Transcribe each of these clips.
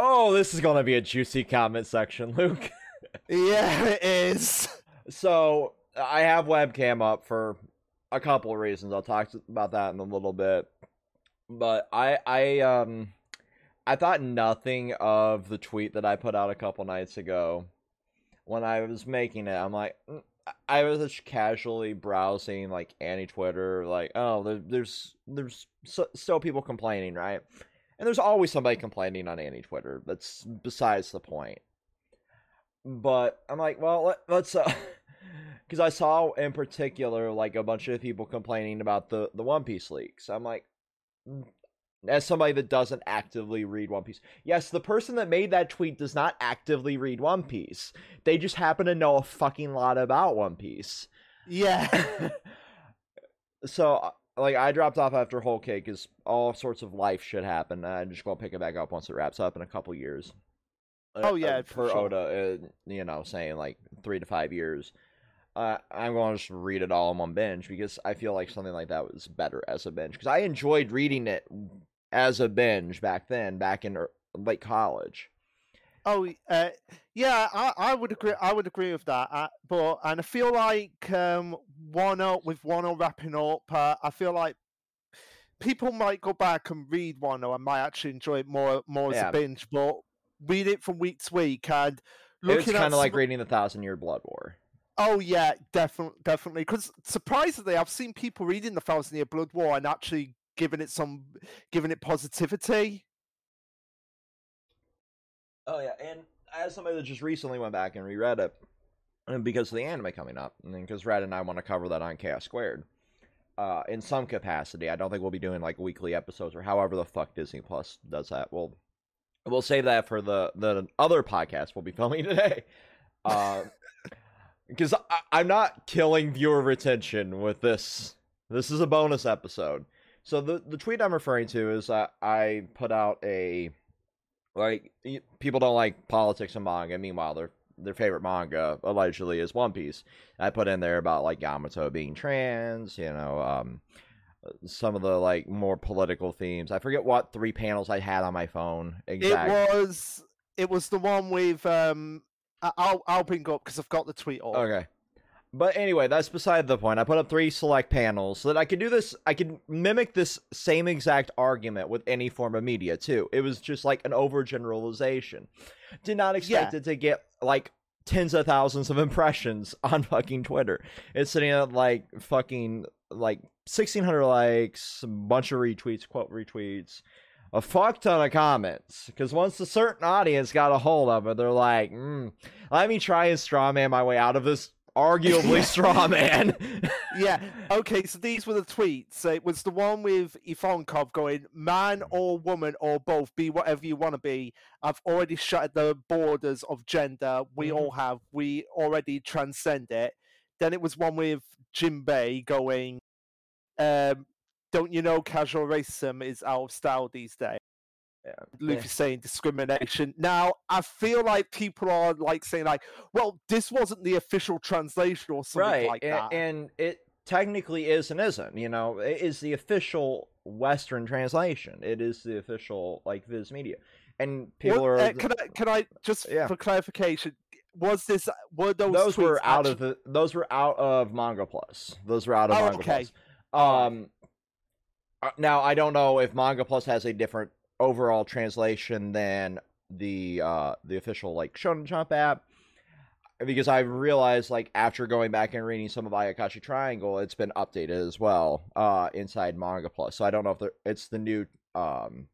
Oh, this is gonna be a juicy comment section, Luke. yeah, it is. So I have webcam up for a couple of reasons. I'll talk about that in a little bit. But I I um I thought nothing of the tweet that I put out a couple nights ago when I was making it. I'm like mm, I was just casually browsing like any Twitter, like oh there, there's there's so, still people complaining, right? And there's always somebody complaining on anti Twitter. That's besides the point. But I'm like, well, let, let's uh because I saw in particular like a bunch of people complaining about the the One Piece leaks. I'm like, mm, as somebody that doesn't actively read One Piece, yes, the person that made that tweet does not actively read One Piece. They just happen to know a fucking lot about One Piece. Yeah. so uh, like I dropped off after Whole Cake because all sorts of life shit happened. I'm just gonna pick it back up once it wraps up in a couple years. Oh yeah, uh, for, sure. Oda, uh, you know, saying like three to five years uh, I'm going to just read it all in one binge because I feel like something like that was better as a binge because I enjoyed reading it as a binge back then, back in er, late college. Oh, uh, yeah, I, I would agree. I would agree with that. Uh, but and I feel like um, Wano with Wano wrapping up, uh, I feel like people might go back and read Wano and might actually enjoy it more more as a binge. But read it from week to week and looking it's kind of like reading the Thousand Year Blood War. Oh yeah, definitely, definitely. Because surprisingly, I've seen people reading the Thousand Year Blood War and actually giving it some, giving it positivity. Oh yeah, and as somebody that just recently went back and reread it, because of the anime coming up, and because Red and I want to cover that on Chaos Squared, uh, in some capacity. I don't think we'll be doing like weekly episodes or however the fuck Disney Plus does that. We'll we'll save that for the the other podcast we'll be filming today. Uh, because I'm not killing viewer retention with this. This is a bonus episode. So the the tweet I'm referring to is that I put out a like people don't like politics and manga. Meanwhile, their their favorite manga allegedly is One Piece. I put in there about like Yamato being trans. You know, um, some of the like more political themes. I forget what three panels I had on my phone. Exactly. It was it was the one with um I'll I'll bring up because I've got the tweet up. Okay. But anyway, that's beside the point. I put up three select panels so that I could do this. I could mimic this same exact argument with any form of media too. It was just like an overgeneralization. Did not expect yeah. it to get like tens of thousands of impressions on fucking Twitter. It's sitting at like fucking like sixteen hundred likes, a bunch of retweets, quote retweets, a fuck ton of comments because once a certain audience got a hold of it, they're like, mm, "Let me try and straw man my way out of this arguably straw man." yeah. Okay. So these were the tweets. It was the one with Ivankov going, "Man or woman or both, be whatever you want to be. I've already shut the borders of gender. We mm-hmm. all have. We already transcend it." Then it was one with Jinbe going, um, don't you know casual racism is out of style these days? Yeah. Luffy yeah. saying discrimination. Now, I feel like people are like saying like, well, this wasn't the official translation or something right. like and, that. And it technically is and isn't. You know, it is the official Western translation. It is the official like Viz Media. And people are. Uh, can I can I just yeah. for clarification? Was this were those those were out actually... of the those were out of Manga Plus. Those were out of oh, Manga okay. Plus. Um, uh, now I don't know if Manga Plus has a different overall translation than the uh the official like Shonen Jump app because I realized like after going back and reading some of Ayakashi Triangle, it's been updated as well uh inside Manga Plus. So I don't know if it's the new um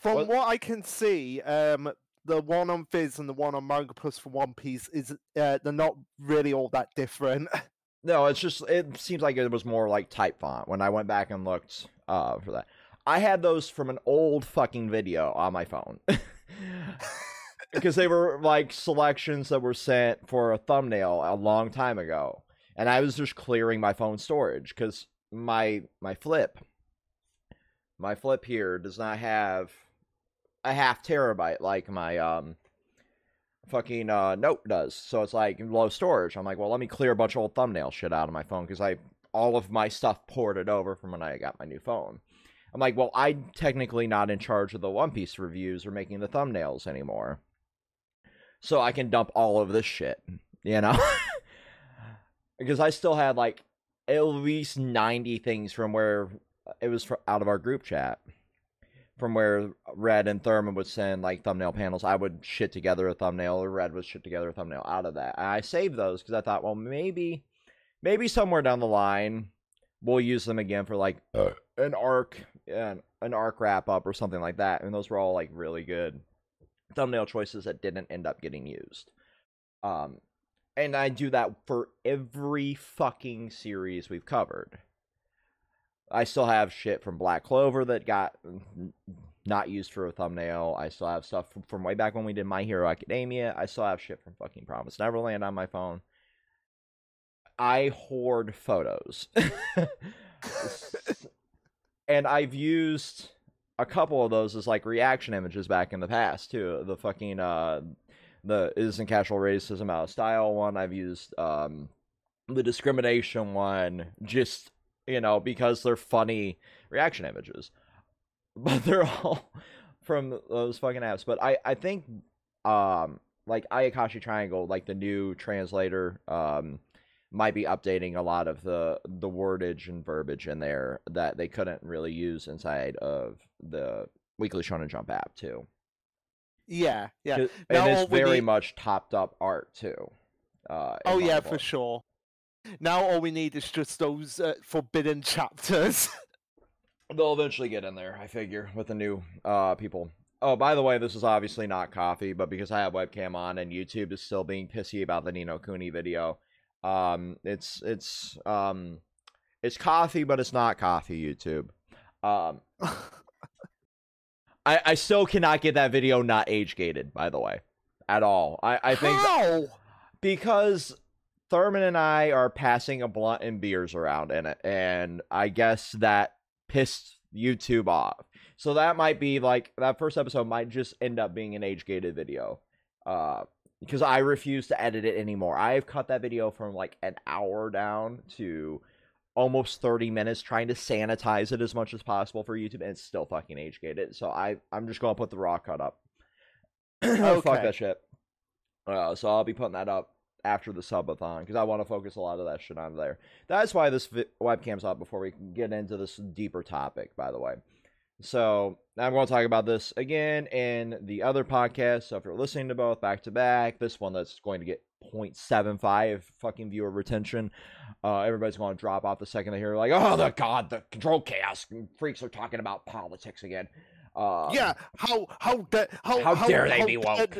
from what, what I can see, um the one on Viz and the one on Manga Plus for One Piece is uh, they're not really all that different. No, it's just it seems like it was more like type font when I went back and looked uh, for that. I had those from an old fucking video on my phone. because they were like selections that were sent for a thumbnail a long time ago. And I was just clearing my phone storage cuz my my flip my flip here does not have a half terabyte like my um fucking uh, Note does. So it's like low storage. I'm like, well, let me clear a bunch of old thumbnail shit out of my phone because I all of my stuff ported over from when I got my new phone. I'm like, well, I'm technically not in charge of the One Piece reviews or making the thumbnails anymore. So I can dump all of this shit, you know? because I still had like at least 90 things from where it was out of our group chat. From where Red and Thurman would send like thumbnail panels, I would shit together a thumbnail, or Red would shit together a thumbnail out of that. And I saved those because I thought, well, maybe, maybe somewhere down the line, we'll use them again for like uh, an arc, an, an arc wrap up or something like that. And those were all like really good thumbnail choices that didn't end up getting used. Um, and I do that for every fucking series we've covered. I still have shit from Black Clover that got not used for a thumbnail. I still have stuff from, from way back when we did My Hero Academia. I still have shit from fucking Promise Neverland on my phone. I hoard photos. and I've used a couple of those as like reaction images back in the past too. The fucking uh the isn't casual racism out of style one. I've used um the discrimination one just you know because they're funny reaction images. But they're all from those fucking apps. But I I think um like Ayakashi Triangle, like the new translator, um, might be updating a lot of the the wordage and verbiage in there that they couldn't really use inside of the Weekly Shonen Jump app too. Yeah, yeah, and now it's very need... much topped up art too. Uh, oh yeah, for sure. Now all we need is just those uh, forbidden chapters. They'll eventually get in there, I figure, with the new uh, people. Oh, by the way, this is obviously not coffee, but because I have webcam on and YouTube is still being pissy about the Ni no Kuni video, um, it's it's um, it's coffee, but it's not coffee. YouTube. Um, I I still cannot get that video not age gated. By the way, at all. I I think How? because Thurman and I are passing a blunt and beers around in it, and I guess that pissed YouTube off. So that might be like that first episode might just end up being an age gated video. Uh, because I refuse to edit it anymore. I've cut that video from like an hour down to almost 30 minutes trying to sanitize it as much as possible for YouTube and it's still fucking age gated. So I I'm just going to put the raw cut up. okay. Fuck that shit. Uh, so I'll be putting that up after the subathon because I want to focus a lot of that shit on there. That's why this vi- webcam's up before we get into this deeper topic, by the way. So I'm going to talk about this again in the other podcast. So if you're listening to both back to back, this one that's going to get 0.75 fucking viewer retention, uh, everybody's going to drop off the second they hear like, oh the god, the control chaos freaks are talking about politics again. Uh, yeah, how how da- how, how, how dare they how be woke?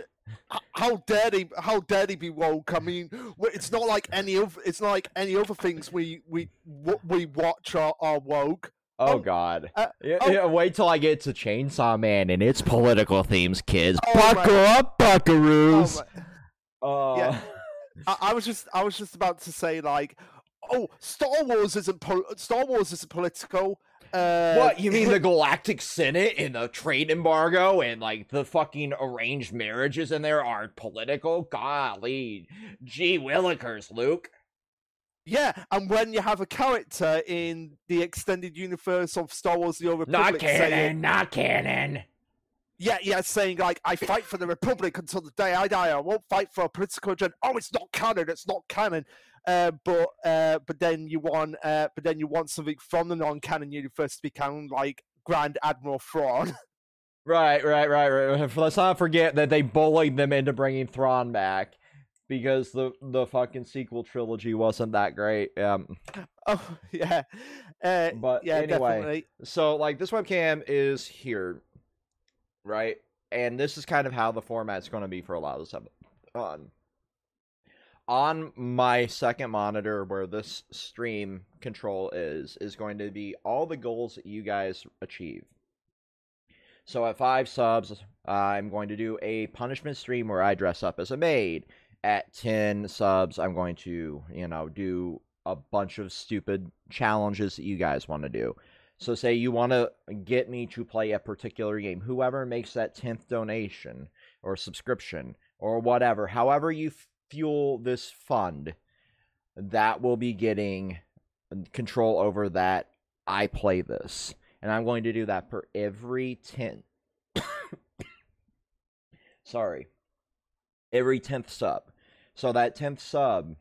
how dare he? How dare he be woke? I mean, it's not like any of it's not like any other things we we we watch are, are woke. Oh, oh God! Uh, yeah, oh. yeah, wait till I get to Chainsaw Man and its political themes, kids. Oh, Buckle my. up, Buckaroos. Oh, uh... Yeah, I, I, was just I was just about to say like, oh, Star Wars isn't po- Star Wars isn't political. Uh, what you mean the Galactic Senate and the trade embargo and like the fucking arranged marriages in there aren't political? Golly, gee willikers, Luke. Yeah, and when you have a character in the extended universe of Star Wars: The Old Republic, not canon, saying, not canon. Yeah, yeah, saying like, "I fight for the Republic until the day I die. I won't fight for a political agenda." Oh, it's not canon. It's not canon. Uh, but uh, but then you want uh, but then you want something from the non-canon universe to become like Grand Admiral Thrawn. Right, right, right, right. Let's not forget that they bullied them into bringing Thrawn back because the the fucking sequel trilogy wasn't that great. Um, oh yeah, uh, but yeah, anyway, definitely. so like this webcam is here, right? And this is kind of how the format's going to be for a lot of the stuff. On on my second monitor, where this stream control is, is going to be all the goals that you guys achieve. So at five subs, I'm going to do a punishment stream where I dress up as a maid at 10 subs, I'm going to, you know, do a bunch of stupid challenges that you guys want to do. So, say you want to get me to play a particular game, whoever makes that 10th donation or subscription or whatever, however you fuel this fund, that will be getting control over that I play this. and I'm going to do that for every 10 Sorry. Every 10th sub. So that 10th sub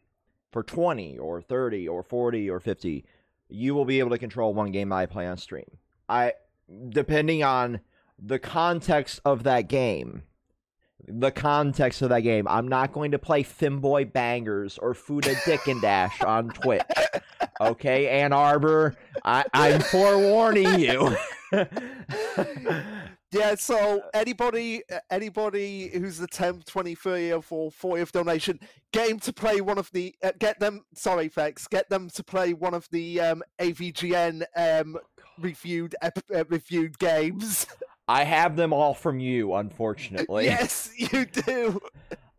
for 20 or 30 or 40 or 50, you will be able to control one game I play on stream. I depending on the context of that game. The context of that game. I'm not going to play Femboy Bangers or Fuda Dick and Dash on Twitch. Okay, Ann Arbor, I, I'm forewarning you. Yeah, so anybody anybody who's the 10th, 20th, 30th, or 40th donation, get him to play one of the uh, get them sorry Fex, get them to play one of the um, AVGN um, reviewed ep- uh, reviewed games. I have them all from you, unfortunately. yes, you do.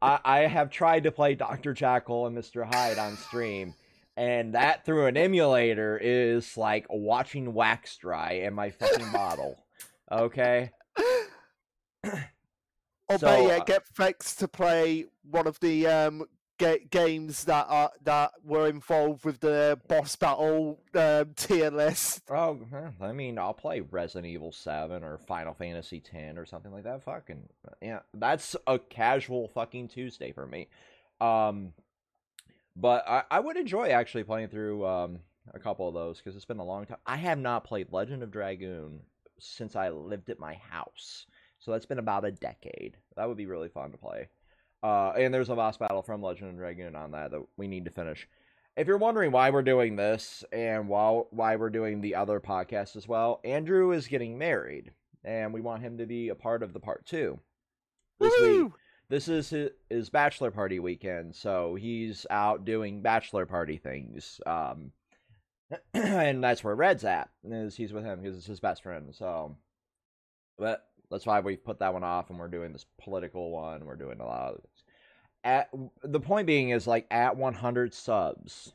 I, I have tried to play Dr. Jekyll and Mr. Hyde on stream, and that through an emulator is like watching wax dry in my fucking bottle. Okay? Or So, better uh, get Fex to play one of the um, ga- games that are that were involved with the boss battle um, tier list. Oh, I mean, I'll play Resident Evil 7 or Final Fantasy 10 or something like that. Fucking, yeah, that's a casual fucking Tuesday for me. Um, but I, I would enjoy actually playing through um, a couple of those because it's been a long time. I have not played Legend of Dragoon since I lived at my house. So that's been about a decade. That would be really fun to play. Uh, and there's a boss battle from Legend of Dragoon on that that we need to finish. If you're wondering why we're doing this and while why we're doing the other podcast as well, Andrew is getting married, and we want him to be a part of the part two. This week, this is his, his bachelor party weekend, so he's out doing bachelor party things. Um, and that's where Red's at. Is he's with him because it's his best friend. So, but that's why we put that one off, and we're doing this political one. We're doing a lot of this. At the point being is like at 100 subs,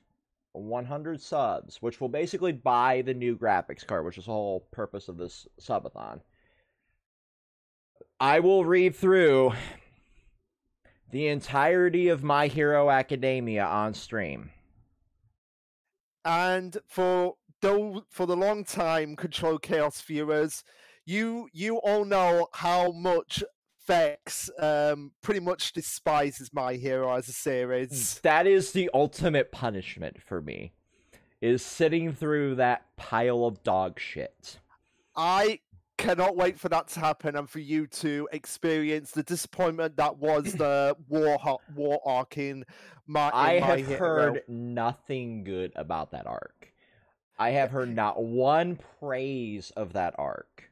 100 subs, which will basically buy the new graphics card, which is the whole purpose of this subathon. I will read through the entirety of My Hero Academia on stream. And for for the long time Control Chaos viewers, you you all know how much Vex um, pretty much despises My Hero as a series. That is the ultimate punishment for me. Is sitting through that pile of dog shit. I cannot wait for that to happen and for you to experience the disappointment that was the war ho- war arc in my. in I My have Hero. heard nothing good about that arc. I have heard not one praise of that arc.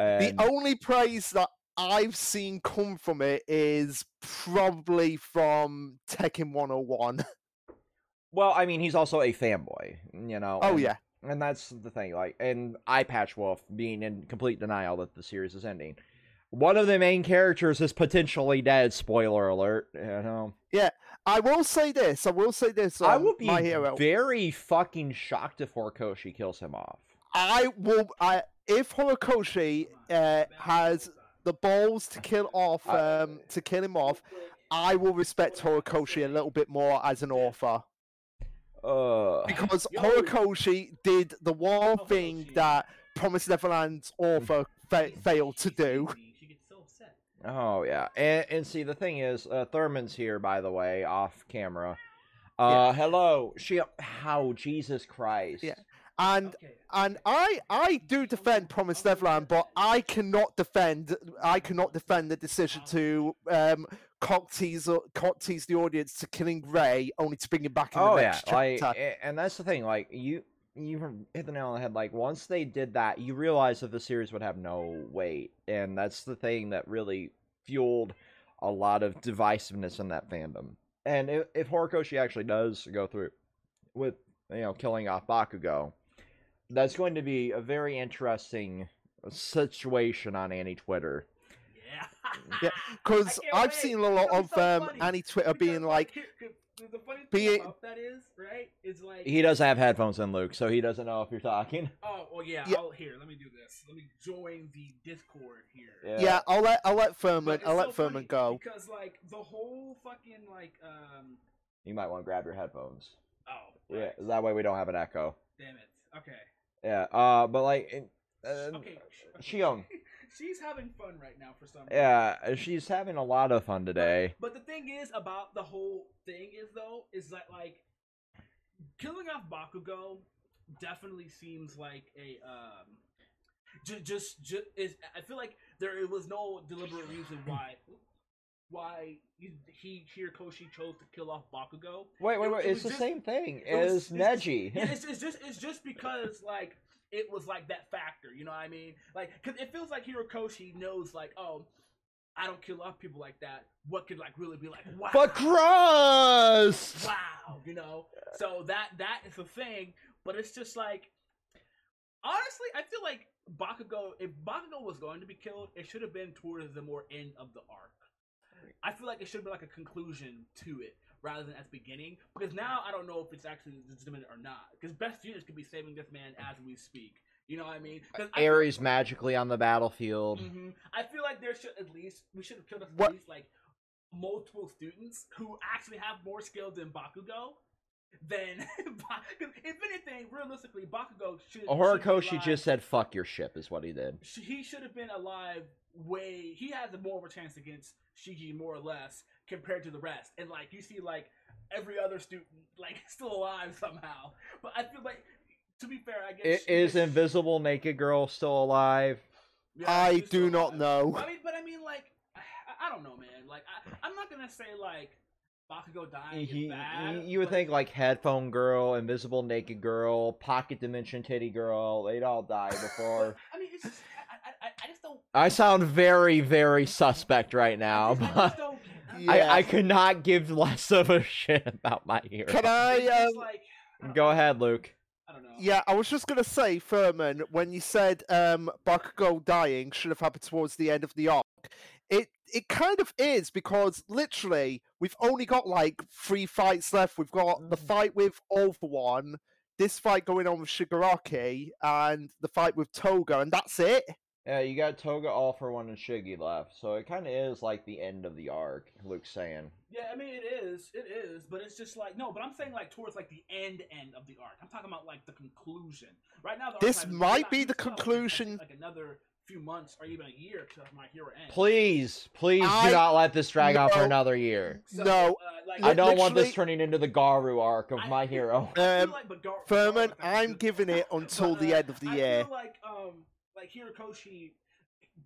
The um, only praise that I've seen come from it is probably from Tekking101. well, I mean, he's also a fanboy, you know. Oh and- yeah. and that's the thing. Like, and Eye Patch Wolf being in complete denial that the series is ending. One of the main characters is potentially dead. Spoiler alert. You know, Yeah, I will say this. I will say this. I um, will be My Hero. very fucking shocked if Horikoshi kills him off. I will. I if Horikoshi uh, has the balls to kill off um, to kill him off, I will respect Horikoshi a little bit more as an author Uh, because Yo. Horikoshi did the one thing that Promised Neverland's author fa- failed to do. She gets so upset. oh yeah, and, and see the thing is, uh, Thurman's here by the way, off camera. Uh, hello. She. How Jesus Christ. Yeah. And Okay. and I I do defend Promised Neverland, but I cannot defend I cannot defend the decision to um cock tease cock tease the audience to killing Ray only to bring him back in oh the yeah next like chapter. a- and that's the thing like you you hit the nail on the head like once they did that you realize that the series would have no weight and that's the thing that really fueled a lot of divisiveness in that fandom and if, if horikoshi actually does go through with you know killing off bakugo that's going to be a very interesting situation on annie twitter Yeah. Yeah, Because yeah, I've wait. seen a lot It's gonna be of so um, Annie Twitter Because, being like, here- here- the funny thing being- about that is, right? Is like he doesn't have headphones in luke so he doesn't know if you're talking Oh well, yeah. Yeah. I'll, here, let me do this. Let me join the Discord here. Yeah. yeah, I'll let I'll let Thurman I'll let so Thurman go. because like the whole fucking like um you might want to grab your headphones oh yeah right. that way we don't have an echo damn it okay Yeah, uh, but like, Uh, okay, Shion. she's having fun right now for some reason. Yeah, she's having a lot of fun today. But the thing is about the whole thing is though is that like killing off Bakugo definitely seems like a um just just, just is I feel like there was no deliberate reason why why he, he Horikoshi chose to kill off Bakugo. Wait, wait, wait! it It's was the just- same thing as it's- Neji. It's, it's just it's just because like it was like that factor, you know what I mean? Like, cause it feels like Horikoshi knows like, oh, I don't kill off people like that. What could like really be like, wow, but crust. wow, you know? So that that is a thing, but it's just like, honestly, I feel like Bakugo. If Bakugo was going to be killed, it should have been towards the more end of the arc. I feel like it should have been like a conclusion to it rather than at the beginning. Because now I don't know if it's actually legitimate or not. Because Best Jeanist could be saving this man as we speak. You know what I mean? 'Cause I Ares magically on the battlefield. Mhm. I feel like there should at least we should have killed at What- least like multiple students who actually have more skill than Bakugo. Than Ba- if anything, realistically, Bakugo should. be Horikoshi just said "fuck your ship" is what he did. he should have been alive way he has a more of a chance against Shigi more or less compared to the rest. And like you see like every other student like still alive somehow. But I feel like to be fair, I I- guess it is Shigi- Invisible Naked Girl still alive? Yeah, I she's still do not alive. know. I mean, but I mean, like, I, I don't know, man. Like, I, I'm not gonna say like Bakugo dying He- is bad. you would but- think like Headphone Girl, Invisible Naked Girl, Pocket Dimension Titty Girl, they'd all die before. I mean, it's just I, I, I just don't. I sound very, very suspect right now, but. Yeah. I, I could not give less of a shit about my hero. Can I? Um, like I don't Go ahead, Luke. I don't know. yeah, I was just gonna say, Thurman, when you said um, Bakugo dying should have happened towards the end of the arc, it it kind of is because literally we've only got like three fights left. We've got the Mm. fight with All for One, this fight going on with Shigaraki, and the fight with Toga, and that's it. Yeah, you got Toga, All for One, and Shiggy left, so it kind of is like the end of the arc. Luke's saying. Yeah, I mean it is, it is, but it's just like no, but I'm saying like towards like the end end of the arc. I'm talking about like the conclusion. Right now, the This archive might be the still like, conclusion. Like another few months or even a year to my hero ends. Please, please I- do not let this drag on for another year. So, No, uh, like, I don't want this turning into the Garou arc of I- my hero. I Um, like, Gar- Thurman, Gar- I'm giving it But, until the uh, end of the I year. feel like um like Horikoshi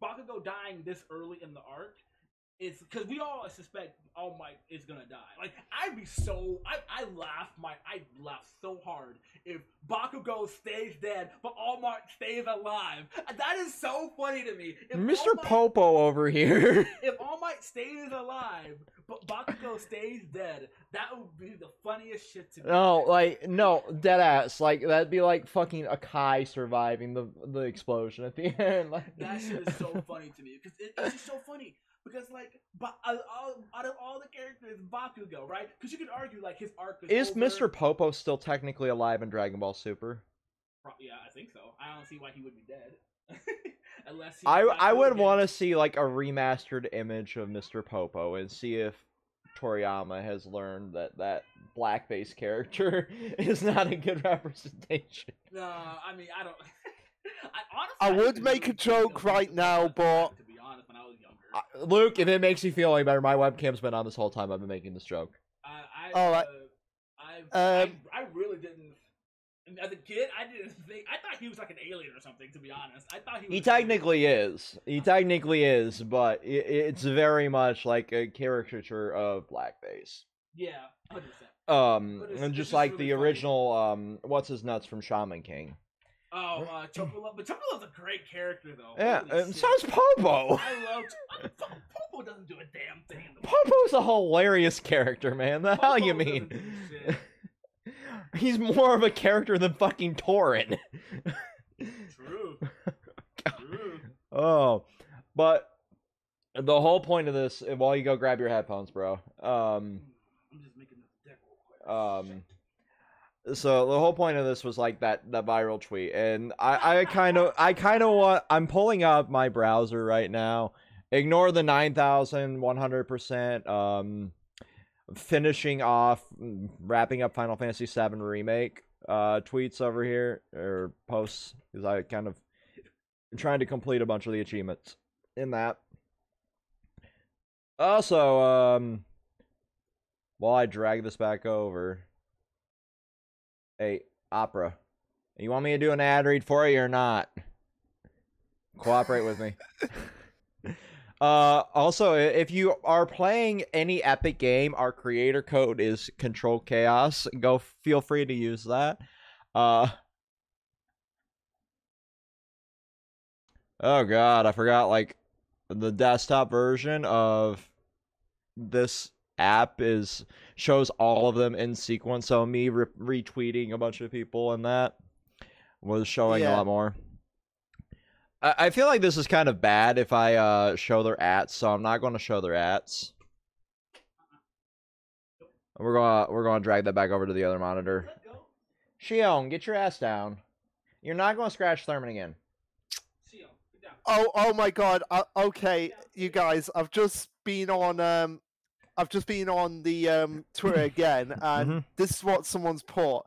Bakugo dying this early in the arc is because we all suspect All Might is gonna die. Like I'd be so I I laugh my I laugh so hard if Bakugo stays dead but All Might stays alive. That is so funny to me. If Mr. Might- Popo over here. if All Might stays alive but Bakugo stays dead, that would be the funniest shit to me. No, like no, dead ass. Like that'd be like fucking Akai surviving the the explosion at the end. Like That shit is so funny to me because it, it's just so funny because like, but out of all, out of all the characters, Bakugo, right? Because you could argue like his arc is. Is. Mr. Popo still technically alive in Dragon Ball Super? Yeah, I think so. I don't see why he would be dead, unless he I I would want to see like a remastered image of Mr. Popo and see if Toriyama has learned that that blackface character is not a good representation. No, I mean I don't. I honestly. I would didn't make a joke right now, but- Luke, if it makes you feel any better, my webcam's been on this whole time. I've been making this joke. I, I, All right. uh, I, Um, I, I really didn't. As a kid, I didn't think. I thought he was like an alien or something. To be honest, I thought he. Was He technically is. He technically is, but i it's very much like a caricature of blackface. Yeah, hundred percent. Um, and just just like really the funny. original, um, what's his nuts from Shaman King. Oh, uh, Chocolate, but Chocolove's a great character though. Yeah, Holy and shit. so's Popo. I love Popo. Doesn't do a damn thing. In the Popo's a hilarious character, man. The hell you mean? doesn't do shit. He's more of a character than fucking Torin. True. True. Oh, but the whole point of this, while you go grab your headphones, bro. Um, I'm just making this deck real quick. um, so the whole point of this was like that that viral tweet, and I I kind of I kind of want I'm pulling up my browser right now. Ignore the nine thousand one hundred percent. Um, finishing off, mm, wrapping up Final Fantasy VII remake uh tweets over here or posts because I kind of trying to complete a bunch of the achievements in that. Also, um, while I drag this back over, hey, Opera, you want me to do an ad read for you or not? Cooperate with me. Uh, also, if you are playing any Epic game, our creator code is Control Chaos. Go, feel free to use that. Uh, oh god, I forgot. Like the desktop version of this app is shows all of them in sequence. So me re- retweeting a bunch of people and that was showing a lot more. I, I feel like this is kind of bad if I uh show their ats, so I'm not going to show their ats. We're gonna we're gonna drag that back over to the other monitor. Let. Shion, get your ass down. You're not going to scratch Thurman again. Seal. Get down. Oh, oh my God. Uh, okay, you guys, I've just been on. Um, I've just been on the um, Twitter again, and Mhm. this is what someone's put.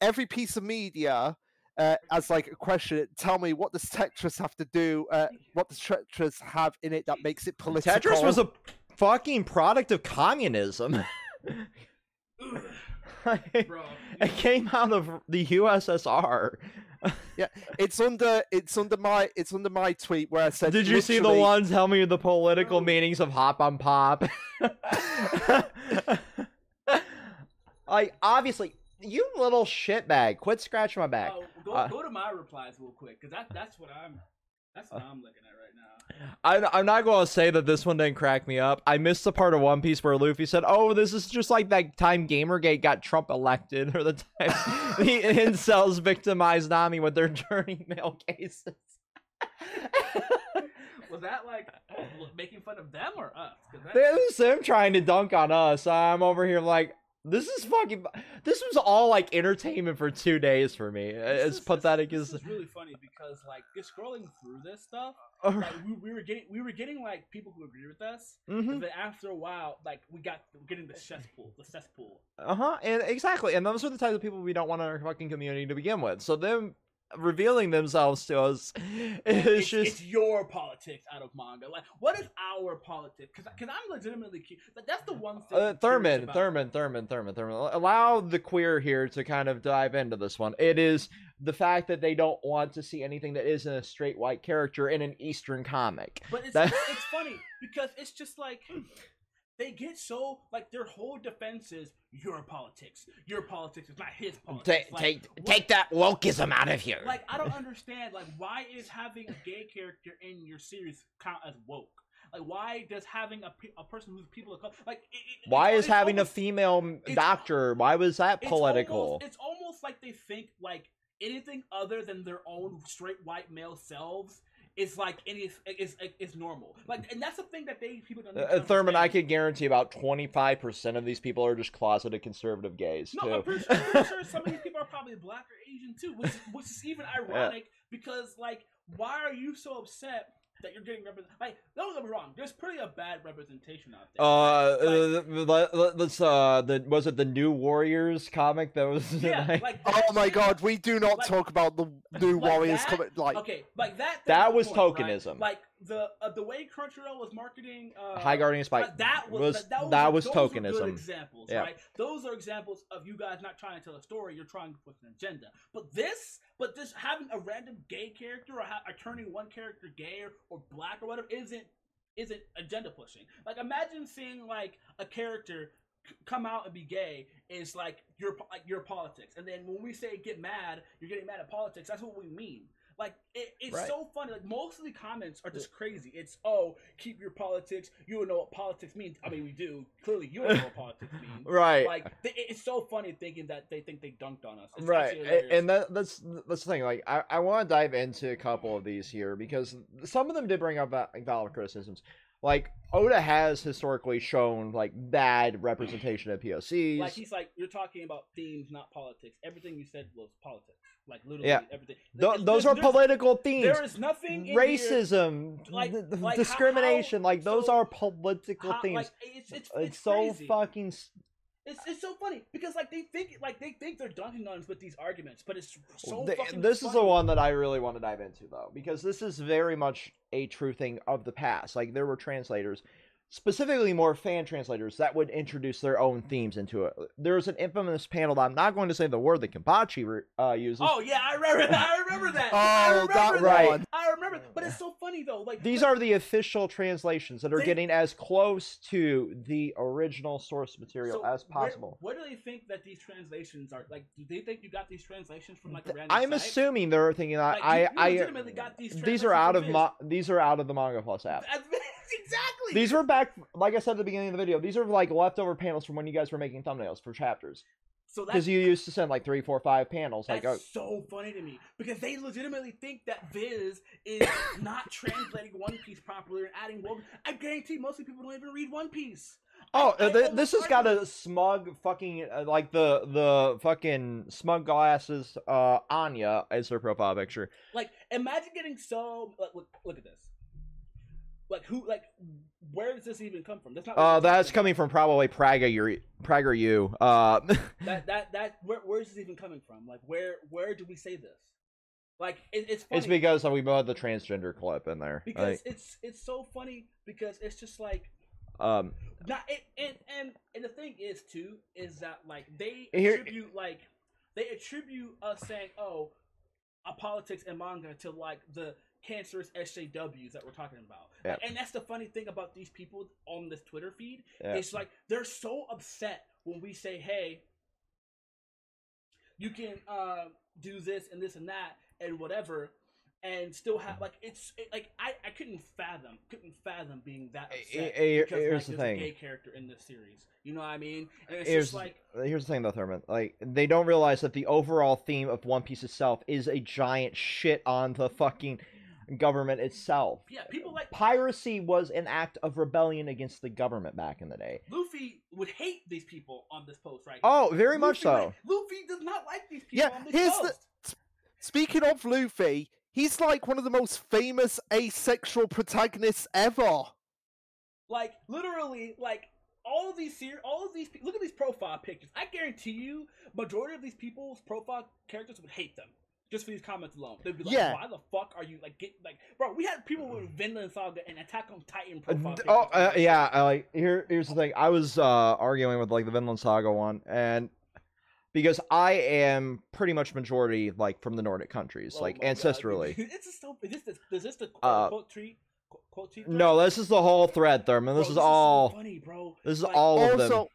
Every piece of media, uh, as like a question, tell me what does Tetris have to do? Uh, what does Tetris have in it that makes it political? Tetris was a fucking product of communism. it came out of the USSR. Yeah, it's under. It's under my. It's under my tweet where I said. Did you see the ones one tell me the political No. meanings of hop on pop? like obviously, you little shitbag, quit scratching my back. Oh, go, Uh, go to my replies real quick, cause that that's what I'm that's what I'm looking at right I'm, I'm not going to say that this one didn't crack me up. I missed the part of One Piece where Luffy said, "Oh, this is just like that time Gamergate got Trump elected, or the time the incels victimized Nami with their journey mail cases." Was that like making fun of them or us? that- This is him trying to dunk on us. I'm over here like, this is fucking. This was all like entertainment for two days for me. this As is- pathetic this, as. This is really funny because like just scrolling through this stuff, like we, we were getting we were getting like people who agree with us. hmm And then after a while, like we got we're getting the cesspool, the cesspool. Uh huh. And exactly. And those are the types of people we don't want in our fucking community to begin with. So them revealing themselves to us is It's, just. it's your politics out of manga. Like, what is our politics? Because because I'm legitimately curious. Like, that's the one thing. Uh, Thurman. Thurman, Thurman, Thurman, Thurman. Allow the queer here to kind of dive into this one. It is the fact that they don't want to see anything that isn't a straight white character in an Eastern comic. But it's That- it's funny because it's just like they get so like their whole defense is your politics. Your politics is not his politics. Take, Like, take, what- take that wokeism out of here. Like I don't understand. Like why is having a gay character in your series count as woke? Like why does having a, pe- a person who's people of color like it, it, Why it's- is having almost- a female doctor? Why was that it's political? Almost, it's almost like they think like anything other than their own straight white male selves is like any is is normal. Like, and that's the thing that they people don't. Uh, Thurman, I can guarantee about twenty five percent of these people are just closeted conservative gays No, I'm too. pretty, sure, I'm pretty sure some of these people are probably black or Asian too, which, which is even ironic because, like, why are you so upset that you're getting represented? Like, don't get me wrong, there's pretty a bad representation out there. Uh, Like- uh, let, let, let's uh, the was it the New Warriors comic that was yeah, like, like Oh my shit- God, we do not like- talk about the new like Warriors that- coming. Like, Okay, like that. That was point, right? tokenism. Like the uh, the way Crunchyroll was marketing uh, High Guardian Spice Like, that was, was that, that was, was those tokenism. good examples, Yeah. right? Those are examples of you guys not trying to tell a story. You're trying to put an agenda. But this, but this having a random gay character or, ha- or turning one character gay or, or black or whatever isn't isn't agenda pushing. Like imagine seeing like a character c- come out and be gay is like your like your politics, and then when we say get mad, you're getting mad at politics. That's what we mean. Like it, it's Right. so funny. Like most of the comments are just crazy. It's oh, keep your politics. You don't know what politics means. I mean, we do. Clearly, you don't know what politics means. right, Like they, it's so funny thinking that they think they dunked on us. It's right, actually A- hilarious. and that that's that's the thing. Like, I, I want to dive into a couple of these here because some of them did bring up valid criticisms. Like Oda has historically shown like bad representation of POCs. like he's like you're talking about themes, not politics. Everything you said was politics. Like literally Yeah. everything. Th- those there's- are there's- political themes. There is nothing here- racism, like- th- like, discrimination, how- like those so- are political how- themes. like, it's, it's, it's, so fucking. It's, it's so funny because like they think like they think they're dunking on us with these arguments, but it's so Th- fucking. this is the one that I really want to dive into though, because this is very much a true thing of the past. Like there were translators, specifically more fan translators, that would introduce their own themes into it. There's an infamous panel that I'm not going to say the word that Kabachi re- uh, uses. Oh yeah, I remember that. I remember that. I Oh, remember that that. Right. I remember, but it's so funny though. Like These are the official translations that are They- getting as close to the original source material so as possible. Where, do they think that these translations are? Like, do they think you got these translations from like a random I'm site? assuming they're thinking that Like, I, I, legitimately got these these are out of mo- these are out of the Manga Plus app. exactly. These were back, like I said at the beginning of the video. These are like leftover panels from when you guys were making thumbnails for chapters, so because you used to send like three, four, five panels. Like, That's oh, so funny to me because they legitimately think that Viz is not translating One Piece properly and adding woke. I guarantee most people don't even read One Piece. oh, I- uh, I th- this has got a smug fucking uh, like the the fucking smug glasses. Uh, Anya is her profile picture. Like, imagine getting so. Like, look, look at this. Like who? Like, where does this even come from? That's not. Uh, that's coming from probably Praga, you, Prager, you. Uh. That that that. Where where is this even coming from? Like, where where do we say this? Like, it, it's funny it's because we put the transgender clip in there. because Like, it's it's so funny because it's just like um, Not it, and and and the thing is too is that like they Here- attribute like they attribute us saying oh a politics and manga to like the cancerous SJWs that we're talking about. Yeah. And that's the funny thing about these people on this Twitter feed. Yeah. It's like they're so upset when we say, "Hey, you can uh, do this and this and that and whatever." And still have like it's it, like I, I couldn't fathom couldn't fathom being that upset eh, because here's like, the thing. a gay character in this series. You know what I mean? And it's here's just like here's the thing though, Thurman. Like they don't realize that the overall theme of One Piece itself is a giant shit on the fucking government itself. yeah, people like Piracy was an act of rebellion against the government back in the day. Luffy would hate these people on this post right oh, now. Oh, very much so. like, Luffy does not like these people Yeah, on this here's the- Speaking of Luffy, he's like one of the most famous asexual protagonists ever. Like literally, like all of these ser- all of these pe- look at these profile pictures. I guarantee you, majority of these people's profile characters would hate them just for these comments alone. They'd be like, Yeah. "Why the fuck are you like get like bro?" We had people with Vinland Saga and Attack on Titan Uh, profile d- Oh, uh, yeah. I, like here, here's the thing. I was uh, arguing with like the Vinland Saga one, and because I am pretty much majority like from the Nordic countries, Oh like ancestrally. It's just so. Is this the, is this the Uh, quote tree? Qu- Quote tree? No, this is the whole thread, Thurman. This Bro, is so all. funny, bro. This is Like, all of them.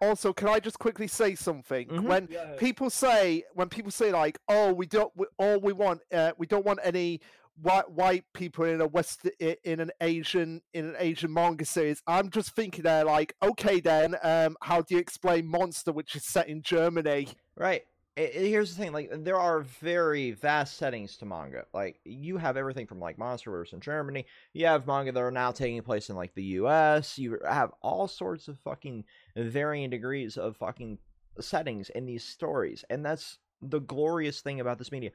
Also, also, can I just quickly say something? Mhm. When Yeah. people say when people say like oh we don't we, all we want uh, we don't want any white white people in a west in an asian in an asian manga series i'm just thinking they're like okay then um how do you explain monster which is set in germany Right. I- I- here's the thing: like, there are very vast settings to manga. Like, you have everything from like MonsterVerse in Germany. You have manga that are now taking place in like the U.S. You have all sorts of fucking varying degrees of fucking settings in these stories, and that's the glorious thing about this media.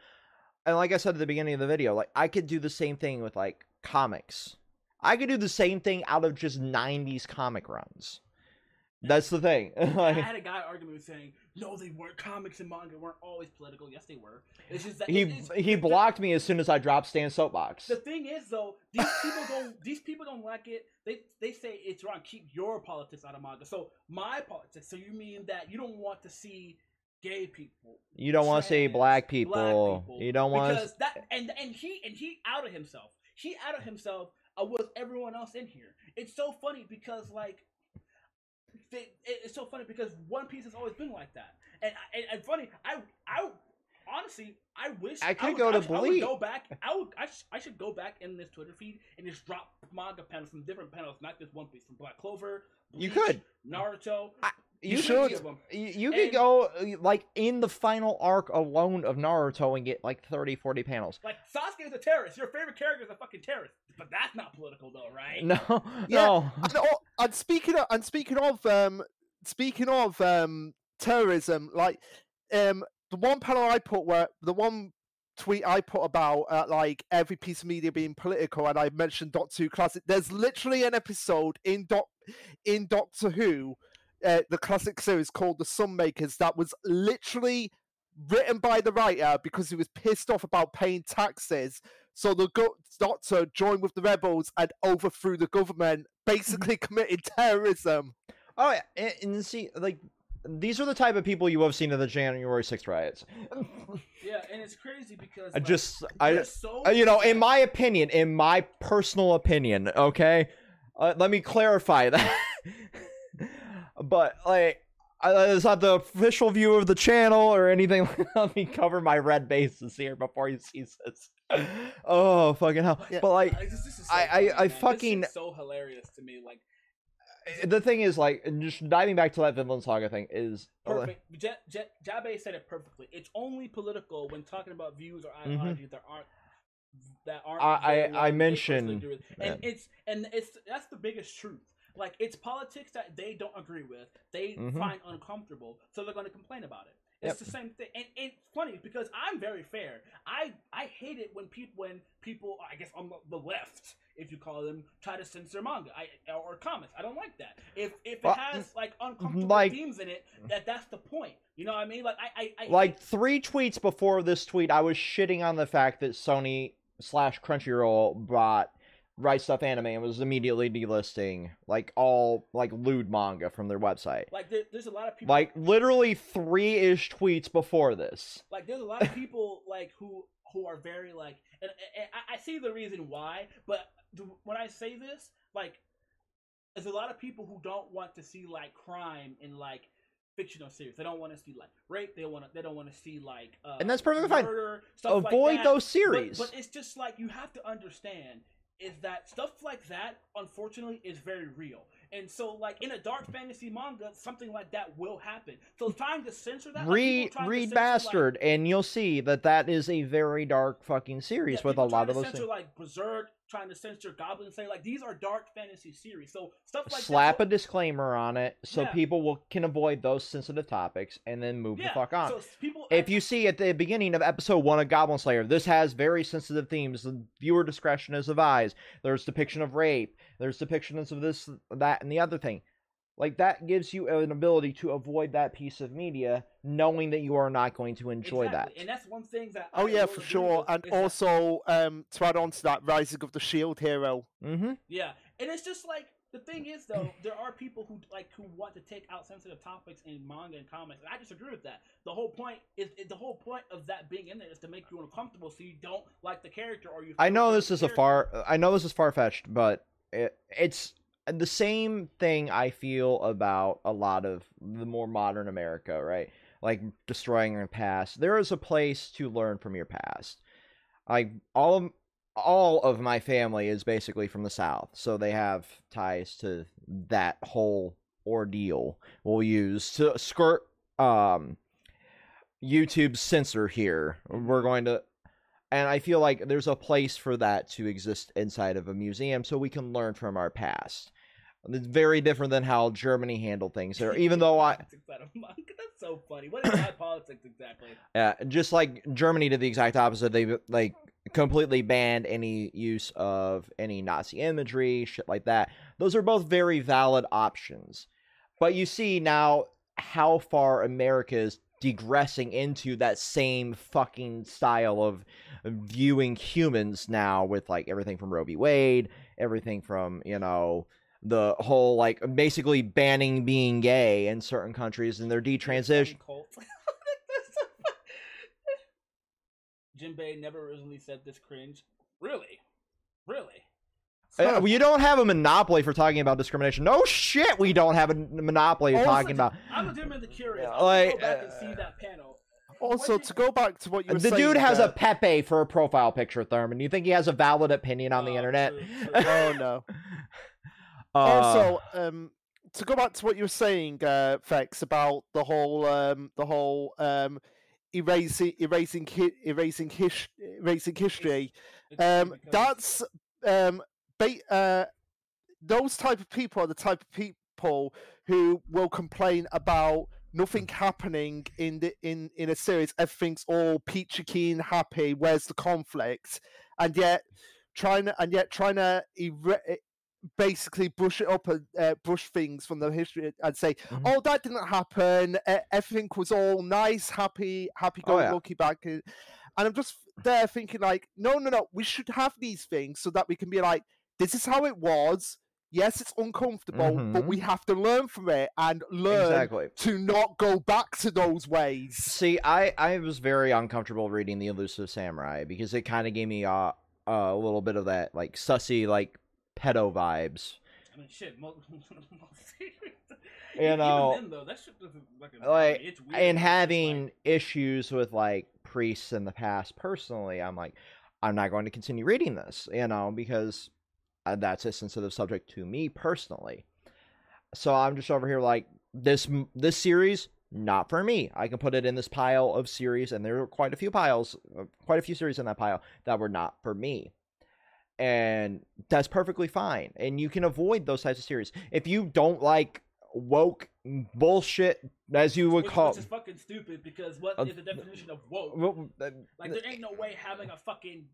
And like I said at the beginning of the video, like I could do the same thing with like comics. I could do the same thing out of just '90s comic runs. That's the thing. I had a guy arguing saying, "No, they weren't. Comics and manga weren't always political. Yes, they were. It's just that he it- it's- he the- blocked me as soon as I dropped Stan's soapbox. The thing is, though, these people don't. These people don't like it. They they say it's wrong. Keep your politics out of manga. So my politics. So you mean that you don't want to see gay people? You don't want to see black black people. people, You don't want because that and and he and he outed himself. He outed himself uh, with everyone else in here. It's so funny because like. They, it- it's so funny because One Piece has always been like that, and and, and funny. I I honestly I wish I could would- go to I, I would go back. I would I, sh- I should go back in this Twitter feed and just drop manga panels from different panels, not just One Piece, from Black Clover. You could. Naruto. I- You should. You, could go like in the final arc alone of Naruto and get like 30, 40 panels. Like Sasuke is a terrorist. Your favorite character is a fucking terrorist, but that's not political though, right? No, Yeah, no. and, and speaking of and speaking of um speaking of um terrorism like um the one panel i put where the one tweet i put about uh, like every piece of media being political and i mentioned doctor who classic there's literally an episode in doc in doctor who uh, the classic series called The Sunmakers that was literally written by the writer because he was pissed off about paying taxes. So the go- doctor joined with the rebels and overthrew the government, basically committed terrorism. Oh yeah, and, and see, like these are the type of people you have seen in the January 6th riots. Yeah, and it's crazy because I like, just, I, they're so uh, you know, in my opinion, in my personal opinion, okay, uh, let me clarify that. but like, uh, it's not the official view of the channel or anything. let me cover my red bases here before you see this. oh fucking hell! Yeah. But like, Like, this, this is so I- I- funny, I man. This fucking- so hilarious to me. Like the thing is, like, just diving back to that Vinland Saga thing is perfect. J- J- Jabe said it perfectly. It's only political when talking about views or ideologies that aren't that aren't. I- I- I mentioned personally agree with. and it's and it's that's the biggest truth. Like it's politics that they don't agree with, they Mhm. find uncomfortable, so they're going to complain about it. It's the same thing, and, and it's funny because I'm very fair. I I hate it when people when people I guess on the- the left, if you call them, try to censor manga I, or comics. I don't like that. If if it Well, has like uncomfortable like- themes in it, that that's the point. You know what I mean? Like I I, I like three tweets before this tweet, I was shitting on the fact that Sony slash Crunchyroll bought Right Stuf Anime and was immediately delisting like all like lewd manga from their website. like there, there's a lot of people Like literally three ish tweets before this. like there's a lot of people like who who are very like and, and I, I see the reason why but the, when i say this like there's a lot of people who don't want to see like crime in like fictional series they don't want to see like rape they want to they don't want to see like uh, And that's perfectly fine. murder, like Avoid that. those But- series. but, it's just like you have to understand is that stuff like that unfortunately is very real and so like in a dark fantasy manga something like that will happen so trying to censor that read to read censor, like- Bastard and you'll see that that is a very dark fucking series Yeah, with a lot of those censor things. like Berserk, trying to censor Goblin Slayer. Like these are dark fantasy series, so stuff like Slap a disclaimer on it so Yeah. people will can avoid those sensitive topics and then move yeah, the fuck on. So people, if you see at the beginning of episode one of Goblin Slayer, this has very sensitive themes. The viewer discretion is advised. There's depiction of rape. There's depictions of this, that, and the other thing. Like that gives you an ability to avoid that piece of media, knowing that you are not going to enjoy exactly. and that's one thing that. Oh I yeah, for sure. with, And is that- also, um, to add on to that, Rising of the Shield Hero. Mm-hmm. yeah, and it's just like the thing is though, there are people who like who want to take out sensitive topics in manga and comics, and I disagree with that. The whole point is, is the whole point of that being in there is to make you uncomfortable, so you don't like the character or you. I know this the is a far. I know this is far fetched, but it, it's the same thing I feel about a lot of the more modern America, right? Like destroying your past. There is a place to learn from your past. Like all of all of my family is basically from the South, so they have ties to that whole ordeal. We'll use to skirt um YouTube's censor here. We're going to and I feel like there's a place for that to exist inside of a museum so we can learn from our past. It's very different than how Germany handled things there, even though I Politics out of manga. That's so funny. What is that politics exactly? Yeah, just like Germany did the exact opposite. They like completely banned any use of any Nazi imagery, shit like that. Those are both very valid options. But you see now how far America is degressing into that same fucking style of viewing humans now with like everything from Roe v. Wade, everything from, you know, the whole like basically banning being gay in certain countries and their detransition Cult. Jinbe never originally said this cringe. Really? Really? Uh, you don't have a monopoly for talking about discrimination. No shit, we don't have a monopoly of Also, talking about. I'm legitimately curious. Yeah, I'll like, go back and uh, see that panel. Also, to go back to what you were The saying, dude has uh, a Pepe for a profile picture, Thurman. You think he has a valid opinion on the Oh, internet? true, true. Oh no. Uh, also, um, to go back to what you were saying, uh, Fex, about the whole, um, the whole um, erasing, erasing, hi- erasing, his- erasing history. Um, that's um, ba- uh, those type of people are the type of people who will complain about nothing happening in the in in a series. Everything's all peachy keen, happy. Where's the conflict? And yet, trying to and yet trying to er- basically brush it up and uh, brush things from the history and say, Mhm. "Oh, that didn't happen. E- everything was all nice, happy, happy Oh, go yeah. lucky back." And I'm just there thinking, like, no, no, no, we should have these things so that we can be like, "This is how it was. Yes, it's uncomfortable, but Mhm. we have to learn from it and learn Exactly. to not go back to those ways." See, I I was very uncomfortable reading the Elusive Samurai because it kind of gave me uh, a little bit of that like sussy like pedo vibes. I mean, shit. Most, You Even know, then, though, that shit doesn't fucking like, and having like- issues with like priests in the past personally i'm like i'm not going to continue reading this you know because uh, that's a sensitive subject to me personally so i'm just over here like this this series not for me i can put it in this pile of series and there are quite a few piles uh, quite a few series in that pile that were not for me and that's perfectly fine and you can avoid those types of series if you don't like woke bullshit as you would which, call which is fucking stupid because what Uh, is the definition of woke? well, uh, Like, there ain't no way having a fucking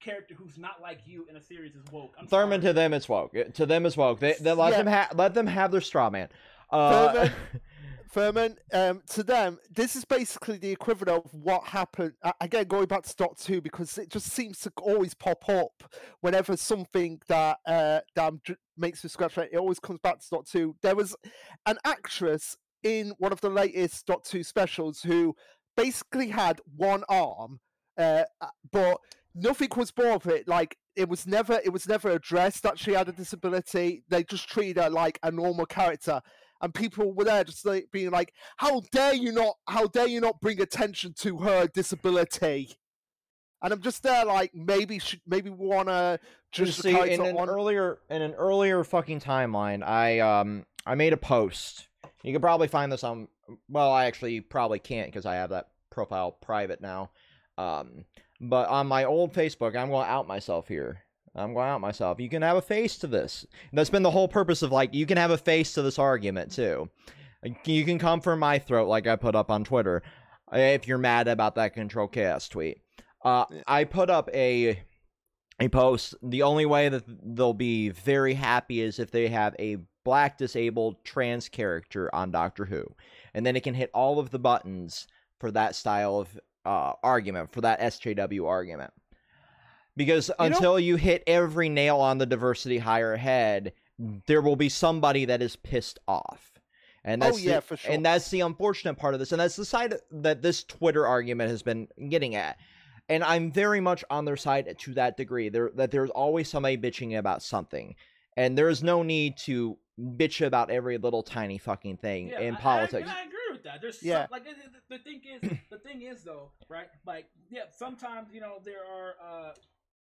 character who's not like you in a series is woke. I'm Thurman sorry. to them it's woke. To them it's woke. They, they let Yeah. them have let them have their straw man. Uh, Thurman, Thurman, um, to them, this is basically the equivalent of what happened. Again, going back to Doctor Who, because it just seems to always pop up whenever something that uh, that makes me scratch. my- It always comes back to Doctor Who. There was an actress in one of the latest Doctor Who specials who basically had one arm, uh, uh, but nothing was more of it. Like it was never, it was never addressed that she had a disability. They just treated her like a normal character and people were there just like being like, "How dare you not? How dare you not bring attention to her disability?" And I'm just there like, maybe should maybe we wanna just see in an earlier in an earlier fucking timeline, I um I made a post. You can probably find this on. Well, I actually probably can't because I have that profile private now. Um, but on my old Facebook, I'm going to out myself here. I'm going out myself. You can have a face to this. And that's been the whole purpose of like you can have a face to this argument too. You can come for my throat, like I put up on Twitter, if you're mad about that Kontrolled Khaos tweet. Uh, I put up a a post. The only way that they'll be very happy is if they have a black disabled trans character on Doctor Who, and then it can hit all of the buttons for that style of uh, argument, for that SJW argument. Because You know- until you hit every nail on the diversity higher head, there will be somebody that is pissed off. And Oh, that's yeah, the, for sure. And that's the unfortunate part of this, and that's the side that this Twitter argument has been getting at and I'm very much on their side to that degree. There that there's always somebody bitching about something, and there's no need to bitch about every little tiny fucking thing Yeah, in I- I- politics. and I, agree with that. There's Yeah. some, like the, the- the thing is, the thing is though, right? Like, yeah, sometimes you know there are uh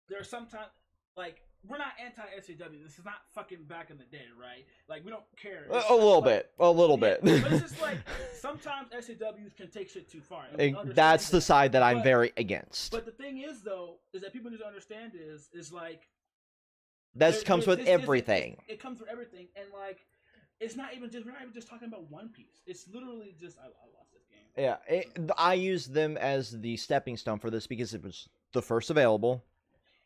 there are sometimes like we're not anti SJW. This is not fucking back in the day, right? Like we don't care. A, It's a little like- bit, a little Yeah, bit. but it's just like sometimes SJWs can take shit too far. and we And understand That's the side that I'm But- very against. But the thing is, though, is that people need to understand is is like That comes with this- everything. It, it comes with everything, and like it's not even just we're not even just talking about One Piece. It's literally just I, I lost this game. Yeah, it, I used them as the stepping stone for this because it was the first available.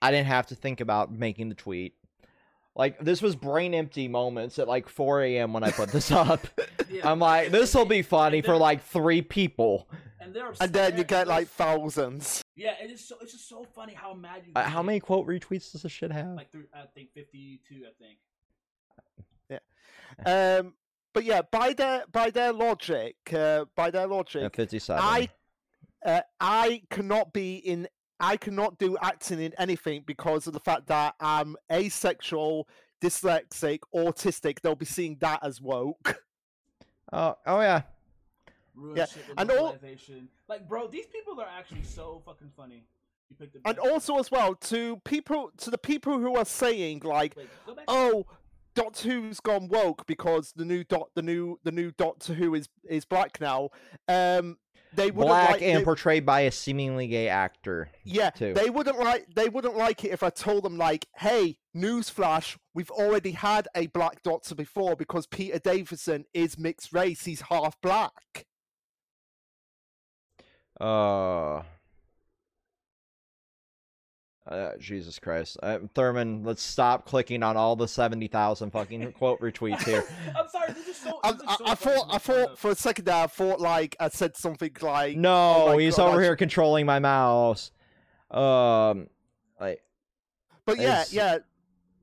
I didn't have to think about making the tweet. Like this was brain empty moments at like 4 a.m. when I put this up. Yeah. I'm like, this will be funny for like three people. and they're and then you get like thousands. yeah, it's just so it's just so funny how mad you. Uh, get. how many quote retweets does this shit have? Like three, I think fifty-two. I think. Yeah. Um, but yeah, by their by their logic, uh, by their logic, At 57. I uh, I cannot be in. I cannot do acting in anything because of the fact that I'm asexual, dyslexic, autistic. They'll be seeing that as woke. Oh, oh yeah. Ruin Yeah, and all- Like, bro, these people are actually so fucking funny. You picked the And also as well to people to the people who are saying like, Wait, oh, Doctor Who's gone woke because the new dot the new the new Doctor Who is is black now. Um, they would Black like, and they- portrayed by a seemingly gay actor. Yeah, too. they wouldn't like they wouldn't like it if I told them like, "Hey, newsflash, we've already had a black doctor before because Peter Davison is mixed race; he's half black." Uh. Uh, Jesus Christ, uh, Thurman, let's stop clicking on all the seventy thousand fucking quote retweets here. I'm sorry. This is so. I, this is I, so I funny thought, I make fun thaught of. for a second there, I thought like I said something like, No, Oh he's God, over I- here controlling my mouse. Um, like but yeah, yeah.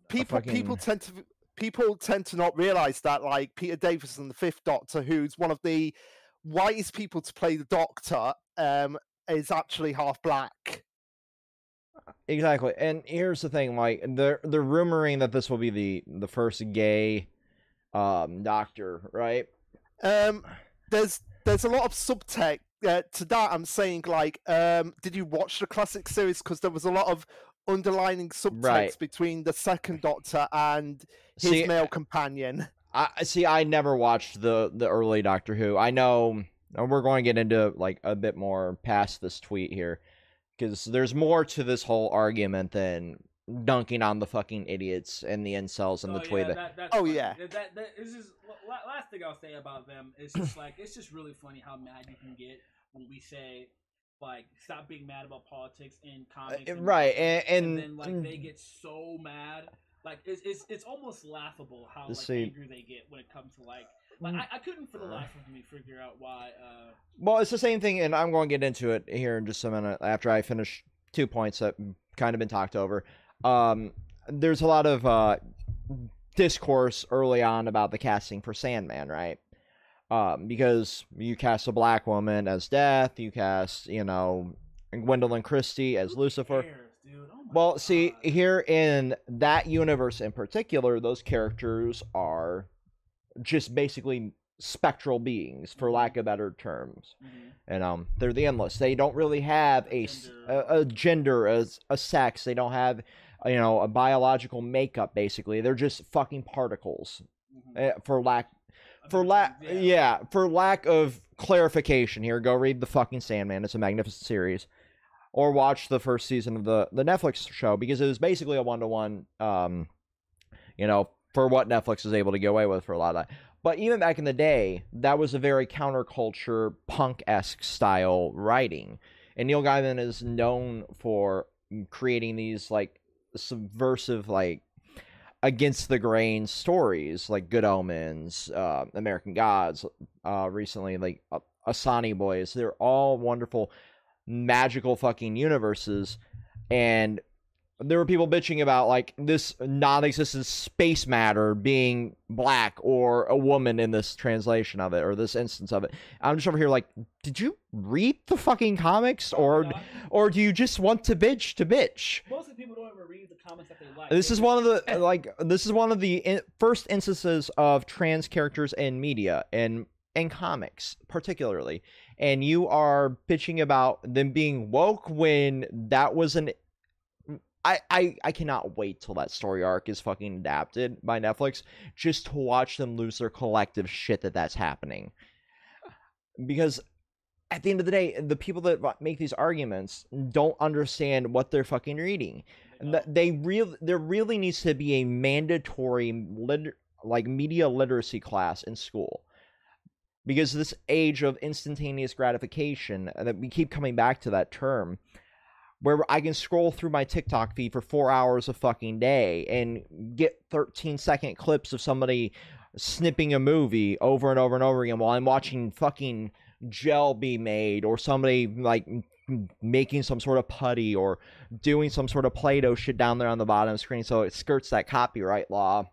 People, people tend to people tend to not realize that like Peter Davison, the Fifth Doctor, who's one of the whitest people to play the Doctor, um, is actually half black. Exactly. And here's the thing: like they're they're rumoring that this will be the the first gay um doctor, right? Um, there's there's a lot of subtext uh, to that. I'm saying like, um, did you watch the classic series? Because there was a lot of underlining subtext Right. between the second Doctor and his See, male companion. I I- see. I never watched the the early Doctor Who. I know and we're going to get into like a bit more past this tweet here because there's more to this whole argument than dunking on the fucking idiots and the incels and Oh, the tweet. yeah, that, Oh, funny. yeah. That, that, that this is last thing I'll say about them. It's just like it's just really funny how mad you can get when we say like stop being mad about politics in comics. Uh, and- right, and, and, and, then like they get so mad. Like it's it's, it's almost laughable how like See- angry they get when it comes to like like I, I couldn't for the life of me figure out why. uh Well, it's the same thing, and I'm going to get into it here in just a minute after I finish two points that kind of been talked over. Um, there's a lot of uh, discourse early on about the casting for Sandman, right? Um, because you cast a black woman as Death, you cast, you know, Gwendoline Christie as who Lucifer. cares? Oh Well, see, here in that universe in particular, those characters are just basically spectral beings, for lack of better terms Mhm. and um they're the endless they don't really have a, Gender. a, a gender as a sex they don't have you know a biological makeup basically they're just fucking particles Mhm. eh, for lack for lack yeah. for lack of clarification here go read the fucking sandman it's a magnificent series or watch the first season of the the netflix show because it was basically a one-to-one um you know for what netflix is able to get away with for a lot of that. But even back in the day that was a very counterculture punk-esque style writing. And neil gaiman is known for creating these like subversive like against the grain stories like Good Omens, uh, American Gods, uh, recently like uh, Anansi Boys. They're all wonderful, magical fucking universes, and there were people bitching about like this non-existent space matter being black or a woman in this translation of it or this instance of it. I'm just over here like, did you read the fucking comics or Yeah. or do you just want to bitch to bitch? Mostly people don't even read the comments that they like. This is one of the like this is one of the in, first instances of trans characters in media and in comics particularly and you are bitching about them being woke when that was an I, I I cannot wait till that story arc is fucking adapted by Netflix just to watch them lose their collective shit that that's happening. Because at the end of the day the people that make these arguments don't understand what they're fucking reading. They that they real there really needs to be a mandatory lit- like media literacy class in school. Because this age of instantaneous gratification uh, that we keep coming back to that term where I can scroll through my TikTok feed for 4 hours a fucking day and get 13 second clips of somebody snipping a movie over and over and over again while I'm watching fucking gel be made or somebody like making some sort of putty or doing some sort of Play-Doh shit down there on the bottom screen so it skirts that copyright law.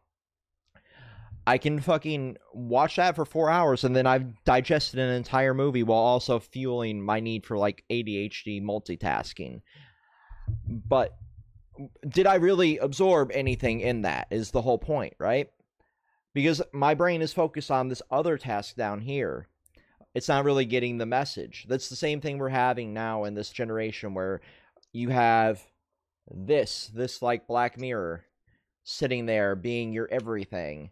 I can fucking watch that for four hours and then I've digested an entire movie while also fueling my need for like ADHD multitasking. But did I really absorb anything in that? Is the whole point, right? Because my brain is focused on this other task down here. It's not really getting the message. That's the same thing we're having now in this generation where you have this, this like Black Mirror sitting there being your everything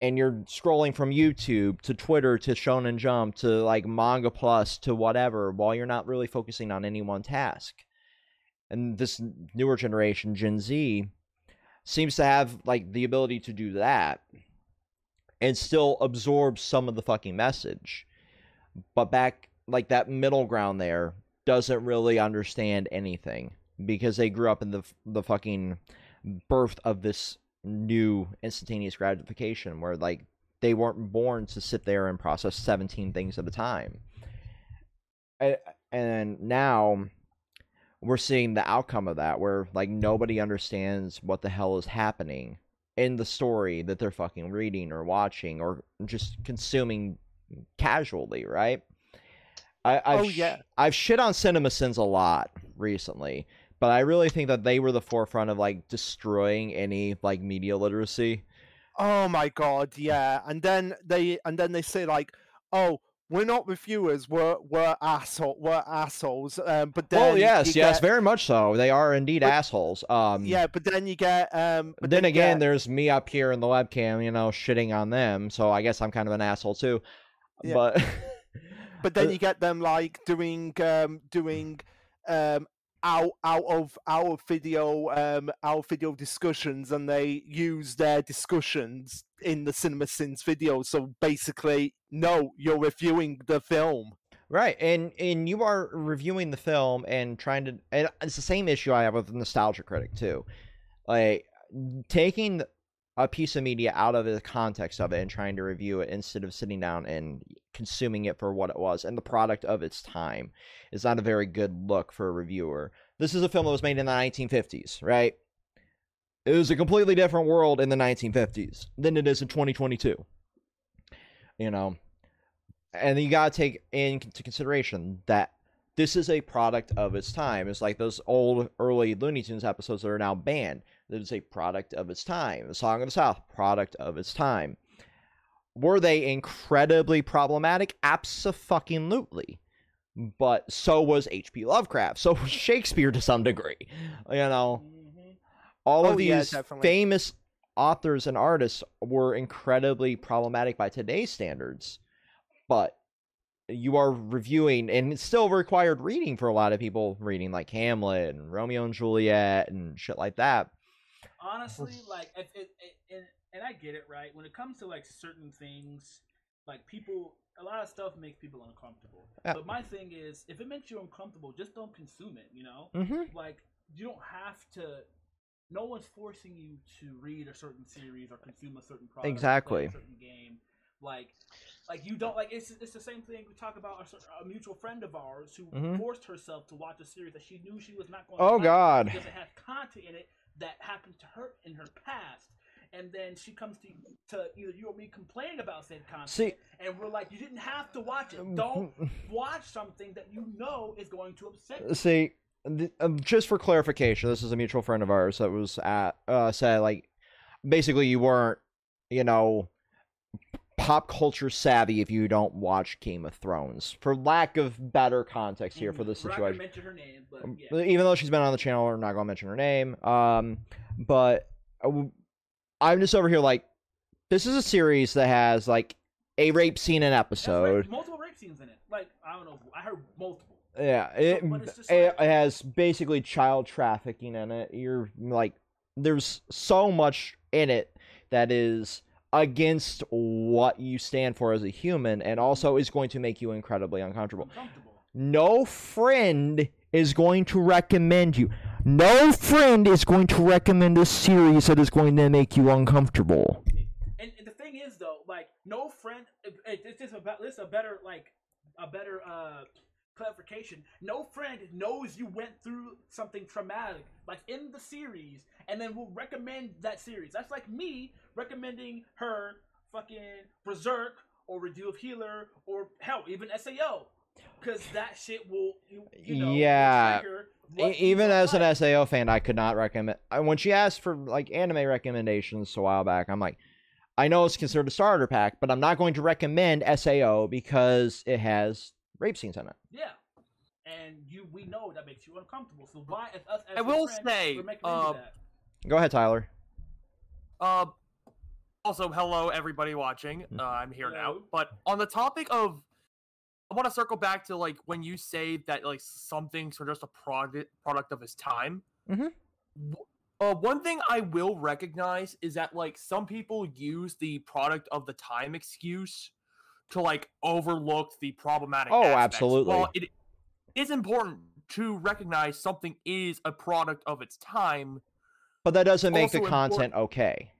and you're scrolling from YouTube to Twitter to Shonen Jump to like Manga Plus to whatever while you're not really focusing on any one task. And this newer generation, Gen Z, seems to have like the ability to do that and still absorb some of the fucking message. But back like that middle ground there doesn't really understand anything. because they grew up in the the fucking birth of this new instantaneous gratification where like they weren't born to sit there and process 17 things at a time. And now we're seeing the outcome of that where like nobody understands what the hell is happening in the story that they're fucking reading or watching or just consuming casually, right? I, I've Oh, yeah. I've shit on cinema CinemaSins a lot recently, but I really think that they were the forefront of like destroying any like media literacy. Oh my god, yeah. And then they and then they say like, "Oh, we're not reviewers. We're we're asshole. We're assholes." Um, but then Well, yes, yes, get- very much so. They are indeed But- assholes. Um, yeah. But then you get um. But then you again, get- there's me up here in the webcam, you know, shitting on them. So I guess I'm kind of an asshole too. Yeah. But but then you get them like doing um doing um out out of our video um our video discussions and they use their discussions in the CinemaSins video. So basically no you're reviewing the film. Right, and and you are reviewing the film and trying to, and it's the same issue I have with the Nostalgia Critic too, like taking a piece of media out of the context of it and trying to review it instead of sitting down and consuming it for what it was and the product of its time is not a very good look for a reviewer. This is a film that was made in the 1950s, right? It was a completely different world in the 1950s than it is in 2022. You know, and you gotta take into consideration that this is a product of its time. It's like those old early Looney Tunes episodes that are now banned. That is a product of its time. The Song of the South, product of its time. Were they incredibly problematic? Absolutely. But so was H.P. Lovecraft. So was Shakespeare to some degree. You know, Mhm. all Oh, of these definitely. famous authors and artists were incredibly problematic by today's standards. But you are reviewing, and it's still required reading for a lot of people reading like Hamlet and Romeo and Juliet and shit like that. honestly, like, if it, it, and, and I get it, right? When it comes to like certain things, like people, a lot of stuff makes people uncomfortable. Yeah. But my thing is, if it makes you uncomfortable, just don't consume it. You know, Mm-hmm. like you don't have to. No one's forcing you to read a certain series or consume a certain product. or play Exactly. a certain game. Like, like you don't like. It's it's the same thing we talk about a, a mutual friend of ours who Mhm. forced herself to watch a series that she knew she was not going. Oh, to God. Because it has content in it that happened to her in her past, and then she comes to to either you or me complaining about said content, See- and we're like, you didn't have to watch it. Don't watch something that you know is going to upset you. See, th- um, just for clarification, this is a mutual friend of ours that was at uh said like basically you weren't, you know, pop culture savvy if you don't watch Game of Thrones. For lack of better context here for not gonna situation. mention her name, but Um, yeah. Even though she's been on the channel, we're not gonna mention her name. Um, but uh, I'm just over here like, this is a series that has like a rape scene an episode. rape- multiple rape scenes in it. Like I don't know, I heard multiple. Yeah, it, like- it has basically child trafficking in it. You're like, there's so much in it that is against what you stand for as a human, and also is going to make you incredibly uncomfortable. Uncomfortable. No friend is going to recommend you. No friend is going to recommend a series that is going to make you uncomfortable. And, and the thing is, though, like no friend. It, it- it's just about this. A better like a better uh clarification. No friend knows you went through something traumatic, like in the series, and then will recommend that series. That's like me recommending her fucking Berserk or Redo of Healer or hell, even SAO. Because that shit will, you, you know, Yeah. trigger what you even as an. SAO fan, I could not recommend. When she asked for like anime recommendations a while back, I'm like, I know it's considered a starter pack, but I'm not going to recommend SAO because it has rape scenes in it. Yeah. And you, we know that makes you uncomfortable. So why, as us, as I will friend, say, we're making you do uh, that? Go ahead, Tyler. Uh, also, hello everybody watching. Mm. Uh, I'm here now. But on the topic of, I want to circle back to like when you say that like some things are just a product product of his time. Mm-hmm. Uh, one thing I will recognize is that like some people use the product of the time excuse to like overlook the problematic. Oh, aspects. absolutely. Well, it is important to recognize something is a product of its time. But that doesn't make the Also important- content okay.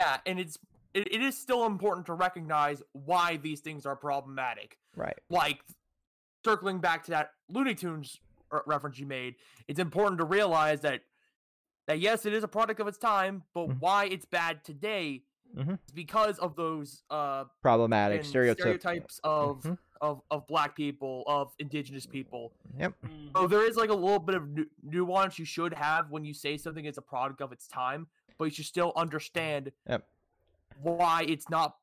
Yeah, and it's it, it is still important to recognize why these things are problematic. Right. Like circling back to that Looney Tunes re- reference you made, it's important to realize that that yes, it is a product of its time, but Mhm. why it's bad today Mhm. because of those uh Problematic and stereotypes. stereotypes of Mhm. of of black people, of indigenous people. Yep. Mhm. So there is like a little bit of nu- nuance you should have when you say something is a product of its time, but you should still understand Yep. why it's not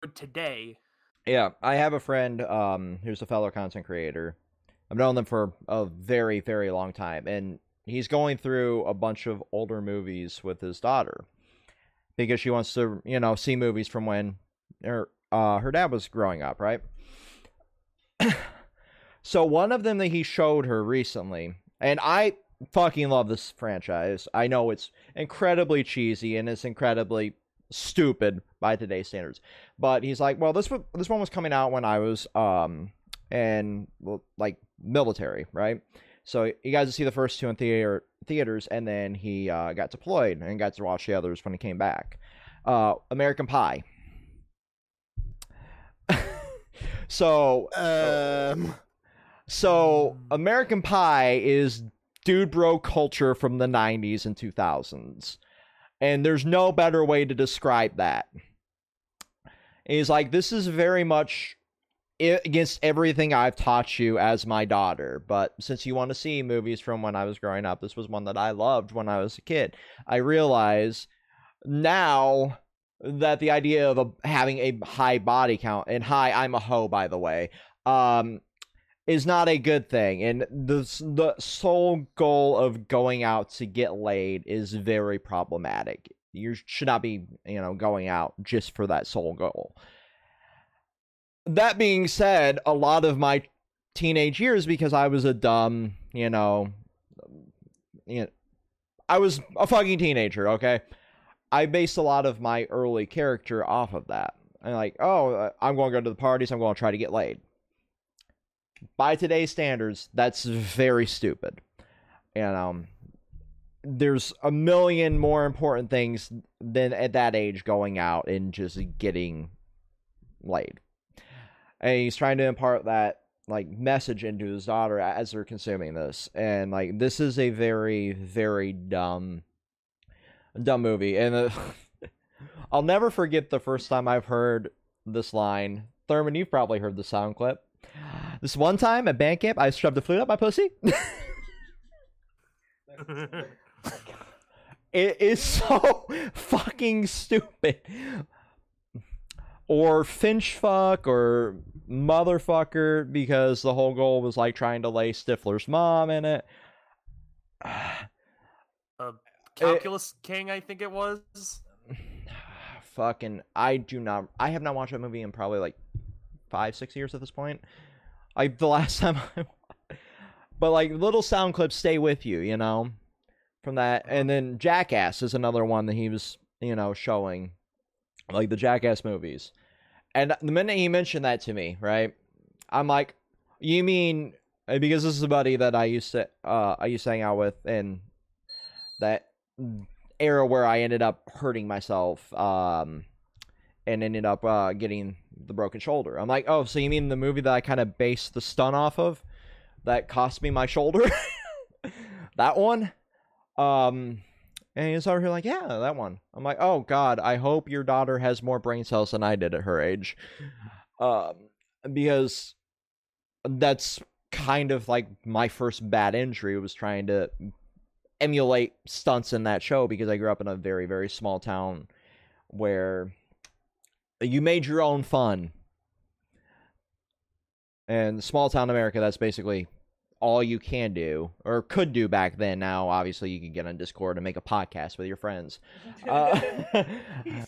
good today. Yeah, I have a friend um who's a fellow content creator. I've known them for a very, very long time, and he's going through a bunch of older movies with his daughter because she wants to, you know, see movies from when her uh, her dad was growing up, right? so one of them that he showed her recently, and I fucking love this franchise. I know it's incredibly cheesy and it's incredibly stupid by today's standards. But he's like, well, this this one was coming out when I was um well, like military, right? So he got to see the first two in theater theaters, and then he uh, got deployed and got to watch the others when he came back. Uh, American Pie. so Um, so. American Pie is dude bro culture from the 90s and 2000s. And there's no better way to describe that. He's like this is very much against everything I've taught you as my daughter, but since you want to see movies from when I was growing up, this was one that I loved when I was a kid. I realize now that the idea of a, having a high body count and hi, I'm a hoe by the way. Um is not a good thing and the the sole goal of going out to get laid is very problematic you should not be you know going out just for that sole goal that being said a lot of my teenage years because i was a dumb you know you know i was a fucking teenager okay i based a lot of my early character off of that and like oh uh, i'm going to go to the parties i'm going to try to get laid by today's standards, that's very stupid. And um, there's a million more important things than at that age going out and just getting laid. And he's trying to impart that like message into his daughter as they're consuming this. And like this is a very, very dumb dumb movie. And uh, I'll never forget the first time I've heard this line. Thurman, you've probably heard the sound clip. This one time at band camp, I shoved a flute up my pussy. it is so fucking stupid. Or finch fuck or motherfucker because the whole goal was like trying to lay Stifler's mom in it. Calculus King, I think it was. fucking I do not I have not watched that movie in probably like five, six years at this point. I the last time I But like little sound clips stay with you, you know? From that and uh-huh. then Jackass is another one that he was, you know, showing. Like the Jackass movies. And the minute he mentioned that to me, right? I'm like, you mean uh, because this is a buddy that I used to uh I used to hang out with in that era where I ended up hurting myself um and ended up uh getting the broken shoulder. I'm like, "Oh, so you mean the movie that I kind of based the stun off of that cost me my shoulder?" that one? Um and he's over here like, "Yeah, that one." I'm like, "Oh god, I hope your daughter has more brain cells than I did at her age." Um because that's kind of like my first bad injury was trying to emulate stunts in that show because I grew up in a very very small town where you made your own fun. And small town America that's basically all you can do or could do back then. Now obviously you can get on Discord and make a podcast with your friends. Uh,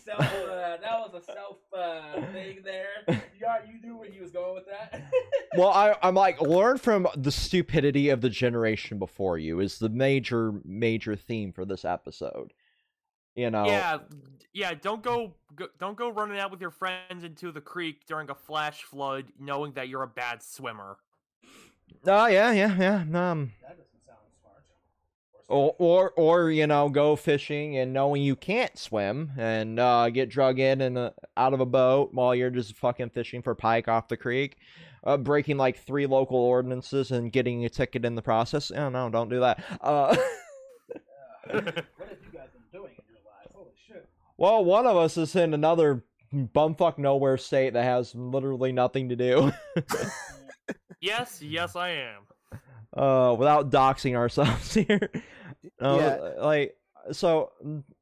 self, uh, that was a self uh, thing there. You, got, you knew where he was going with that. well, I, I'm like, learn from the stupidity of the generation before you is the major, major theme for this episode. You know, Yeah, yeah. Don't go, go, don't go running out with your friends into the creek during a flash flood, knowing that you're a bad swimmer. Oh yeah, yeah, yeah. Um, That doesn't sound smart. or or or you know, go fishing and knowing you can't swim and uh, get drug in and uh, out of a boat while you're just fucking fishing for pike off the creek, uh, breaking like three local ordinances and getting a ticket in the process. Oh no, don't do that. Uh, what have you guys been doing in your lives? Holy shit. well, one of us is in another bumfuck nowhere state that has literally nothing to do. yes, yes, I am. uh without doxing ourselves here uh, Yeah. like so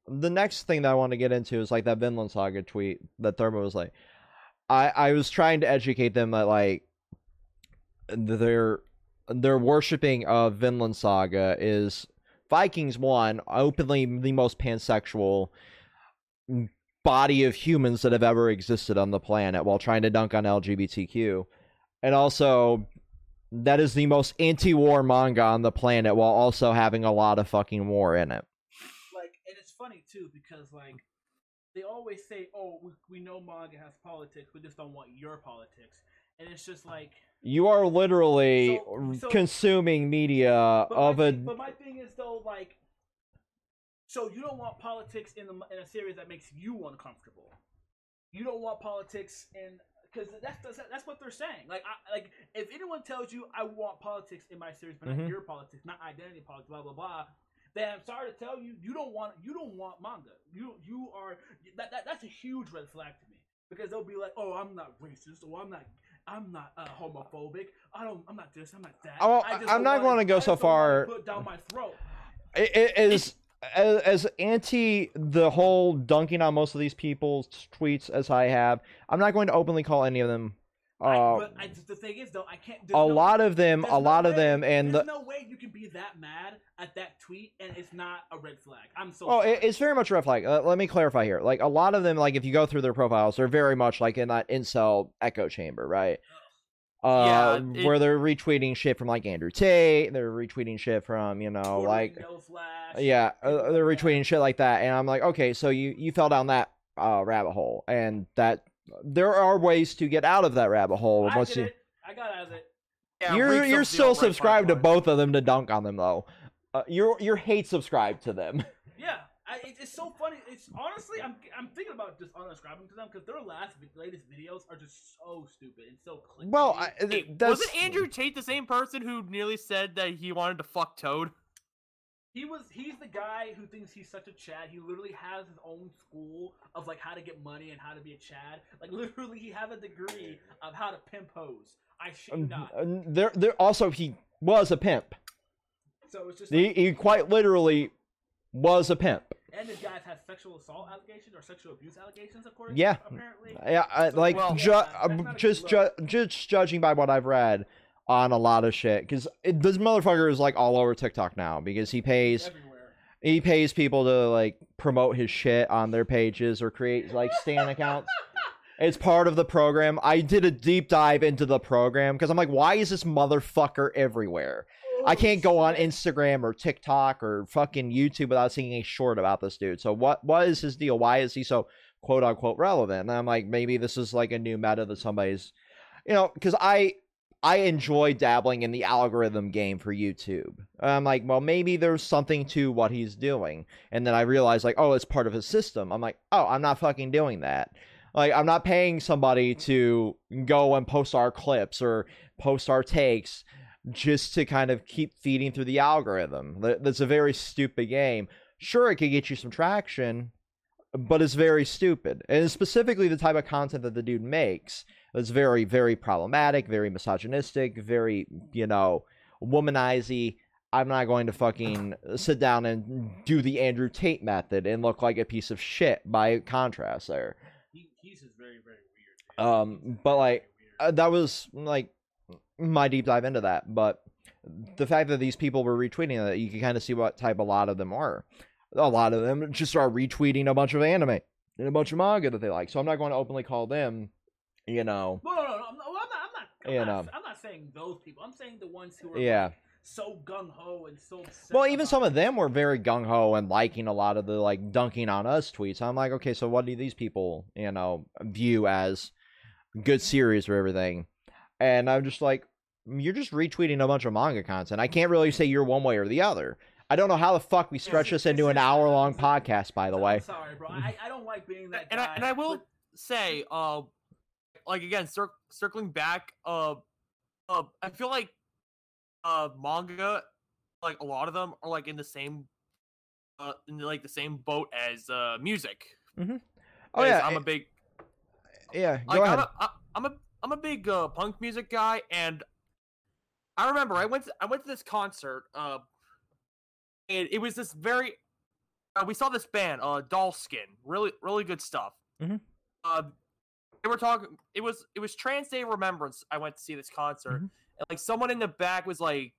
the next thing that i want to get into is like that vinland saga tweet that Thurman was like i i was trying to educate them that like their their worshiping of vinland saga is vikings one openly the most pansexual body of humans that have ever existed on the planet while trying to dunk on lgbtq and also that is the most anti-war manga on the planet while also having a lot of fucking war in it. Like, and it's funny too because like they always say, "Oh, we, we know manga has politics, we just don't want your politics," and it's just like. You are literally So- so- consuming media of my a but my thing is though, like, so you don't want politics in the in a series that makes you uncomfortable. You don't want politics in because that's, that's that's what they're saying. Like, I, like if anyone tells you I want politics in my series, but Mhm. not your politics, not identity politics, blah blah blah. Then I'm sorry to tell you, you don't want you don't want manga. You you are that, that that's a huge red flag to me because they'll be like, oh, I'm not racist, or I'm not I'm not uh, homophobic. I don't I'm not this, I'm not that. Oh, I just I'm don't gonna go so just don't wanna far- Put down my throat. it, it is as, as anti the whole dunking on most of these people's tweets as I have. I'm not going to openly call any of them. I, Uh, but I, the thing is, though, I can't. a no- lot of them, a no lot of them, and there's the, no way you can be that mad at that tweet and it's not a red flag. I'm so. Oh, it, it's very much a red flag. Uh, let me clarify here. Like a lot of them, like if you go through their profiles, they're very much like in that incel echo chamber, right? Uh, Yeah, it- where they're retweeting shit from like Andrew Tate. They're retweeting shit from you know Totally like no flash, yeah, uh, they're retweeting shit like that, and I'm like, okay, so you you fell down that uh rabbit hole, and that there are ways to get out of that rabbit hole. I once did you it. I got out of it. Yeah, you're you're still deal, red flag subscribed to both of them to dunk on them though. Uh, you're you're hate subscribed to them. Yeah, I, it, it's so funny. It's honestly, I'm I'm thinking about just unsubscribing to them because their last latest videos are just so stupid and so clickbaity. Well, I, Hey, that's wasn't Andrew Tate the same person who nearly said that he wanted to fuck Toad? He was he's the guy who thinks he's such a Chad. He literally has his own school of like how to get money and how to be a Chad. Like literally he has a degree of how to pimp hoes. I shit you Um, not. uh, there there also he was a pimp. So it's just He, like, he quite literally was a pimp. And this guy's has sexual assault allegations or sexual abuse allegations according Yeah. to apparently. Yeah, I, So, like well- ju- Yeah, that's not a just ju- just judging by what I've read on a lot of shit, because this motherfucker is like all over TikTok now because he pays Everywhere. he pays people to like promote his shit on their pages or create like stan accounts. It's part of the program. I did a deep dive into the program because I'm like, why is this motherfucker everywhere? I can't go on Instagram or TikTok or fucking YouTube without seeing a short about this dude. So what what is his deal? Why is he so quote unquote relevant? And I'm like, maybe this is like a new meta that somebody's, you know, because I I enjoy dabbling in the algorithm game for YouTube. I'm like, well, maybe there's something to what he's doing, and then I realize like, oh, it's part of his system. I'm like, oh, I'm not fucking doing that. Like, I'm not paying somebody to go and post our clips or post our takes just to kind of keep feeding through the algorithm. That's a very stupid game. Sure, it could get you some traction, but it's very stupid. And specifically the type of content that the dude makes is very, very problematic, very misogynistic, very, you know, womanizy. I'm not going to fucking sit down and do the Andrew Tate method and look like a piece of shit by contrast there. He, he's just very very weird. Um, but, like, uh, that was like my deep dive into that. But the fact that these people were retweeting that, you can kind of see what type a lot of them are. A lot of them just are retweeting a bunch of anime and a bunch of manga that they like. So I'm not going to openly call them, you know, No, no, no, no. I'm not. I'm not. I'm You not, know. I'm not saying those people. I'm saying the ones who are yeah. like, so gung ho and so. Well, even some of them were very gung ho and liking a lot of the like dunking on us tweets. I'm like, okay, so what do these people, you know, view as good series or everything? And I'm just like, you're just retweeting a bunch of manga content. I can't really say you're one way or the other. I don't know how the fuck we stretch this- this into an hour long podcast. By the I'm way, sorry, bro. I, I don't like being that and guy. I and I will but- say, uh, like again, cir- circling back, uh, uh, I feel like, uh, manga, like a lot of them are like in the same, uh, in like the same boat as uh music. oh 'Cause yeah, I'm eh, a big yeah. Go like ahead. I'm a, I- I'm a I'm a big uh, punk music guy, and I remember I went to, I went to this concert. Uh, and it was this very uh, we saw this band, uh, Doll Skin, really really good stuff. Mhm. Uh, they were talking. It was it was Trans Day Remembrance. I went to see this concert, Mhm. and like someone in the back was like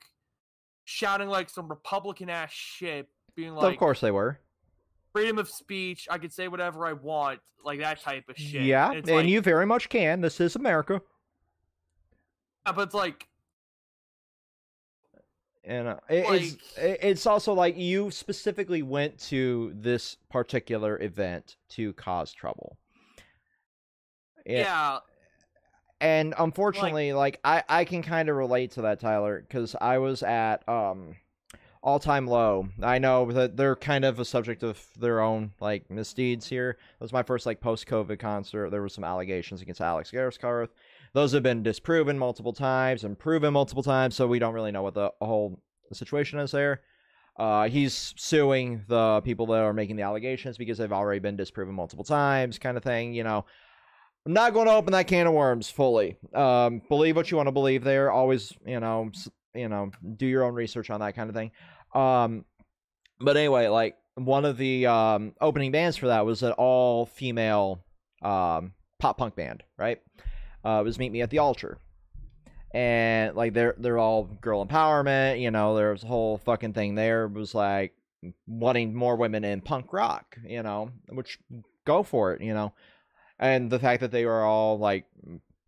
shouting like some Republican ass shit, being like, of course they were. freedom of speech. I could say whatever I want, like that type of shit. Yeah, And and like- you very much can. This is America. Yeah, but it's like And uh, it, it's it's also like you specifically went to this particular event to cause trouble. Yeah, yeah and unfortunately, like, I I can kind of relate to that, Tyler, because I was at um all time low. I know that they're kind of a subject of their own like misdeeds here. It was my first like post COVID concert. There were some allegations against Alex Gaskarth. Those have been disproven multiple times and proven multiple times, so we don't really know what the whole situation is there. Uh, he's suing the people that are making the allegations because they've already been disproven multiple times, kind of thing. You know, I'm not going to open that can of worms fully. Um, believe what you want to believe. There, always, you know, you know, do your own research on that kind of thing. Um, but anyway, like one of the um opening bands for that was an all female um pop punk band, right? Uh, was Meet Me at the Altar. And like they're they're all girl empowerment, you know, there was a whole fucking thing there was like wanting more women in punk rock, you know, which go for it, you know. And the fact that they were all like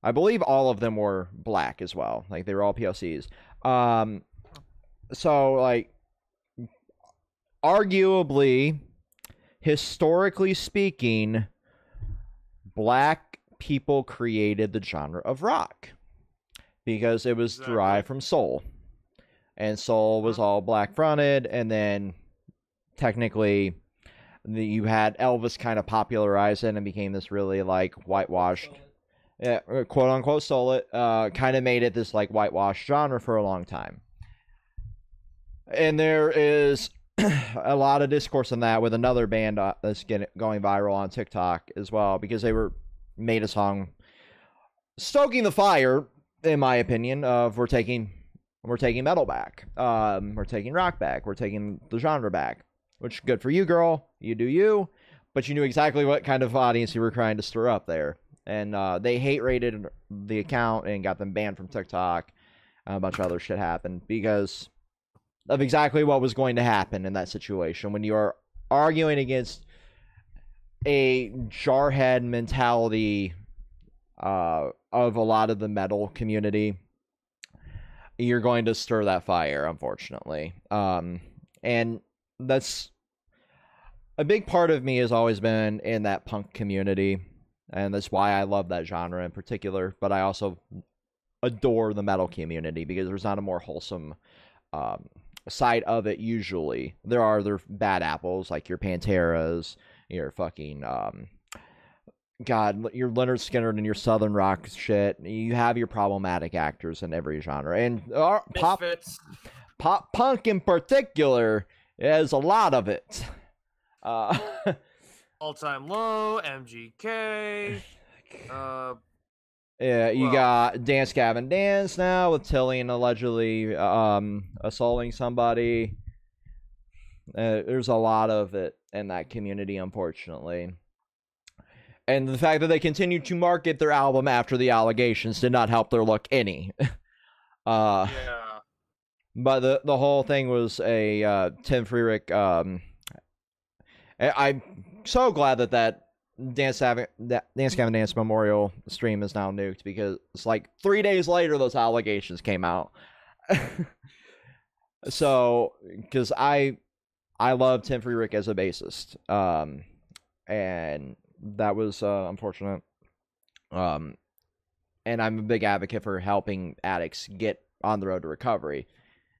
I believe all of them were black as well. Like they were all POCs. Um so like arguably historically speaking black people created the genre of rock because it was Exactly. derived from soul and soul was all black fronted and then technically you had elvis kind of popularize it and became this really like whitewashed yeah, uh, quote unquote stole it, uh, kind of made it this like whitewashed genre for a long time. And there is a lot of discourse on that with another band uh, that's getting going viral on TikTok as well because they were made a song stoking the fire, in my opinion, of we're taking we're taking metal back, um, we're taking rock back, we're taking the genre back. Which good for you, girl. You do you, but you knew exactly what kind of audience you were trying to stir up there and uh, they hate rated the account and got them banned from TikTok. A bunch of other shit happened because of exactly what was going to happen in that situation when you are arguing against a jarhead mentality uh, of a lot of the metal community. You're going to stir that fire, unfortunately, um, and that's a big part of me has always been in that punk community and that's why I love that genre in particular. But I also adore the metal community because there's not a more wholesome um, side of it. Usually, there are other bad apples like your Panteras, your fucking um, God, your Lynyrd Skynyrd and your Southern rock shit. You have your problematic actors in every genre, and uh, pop misfits. pop punk in particular is a lot of it. Uh, All time low, MGK. Uh, Yeah, you Well- got Dance Gavin Dance now with Tilian allegedly um, assaulting somebody. Uh, there's a lot of it in that community, unfortunately. And the fact that they continued to market their album after the allegations did not help their look any. uh, yeah. but the the whole thing was a uh, Tim Feerick. Um, I- I'm so glad that that Dance Gavin that Dance Gavin Dance Memorial stream is now nuked because it's like three days later those allegations came out. so, because I I love Tim Feerick as a bassist, um, and that was uh, unfortunate. Um, and I'm a big advocate for helping addicts get on the road to recovery.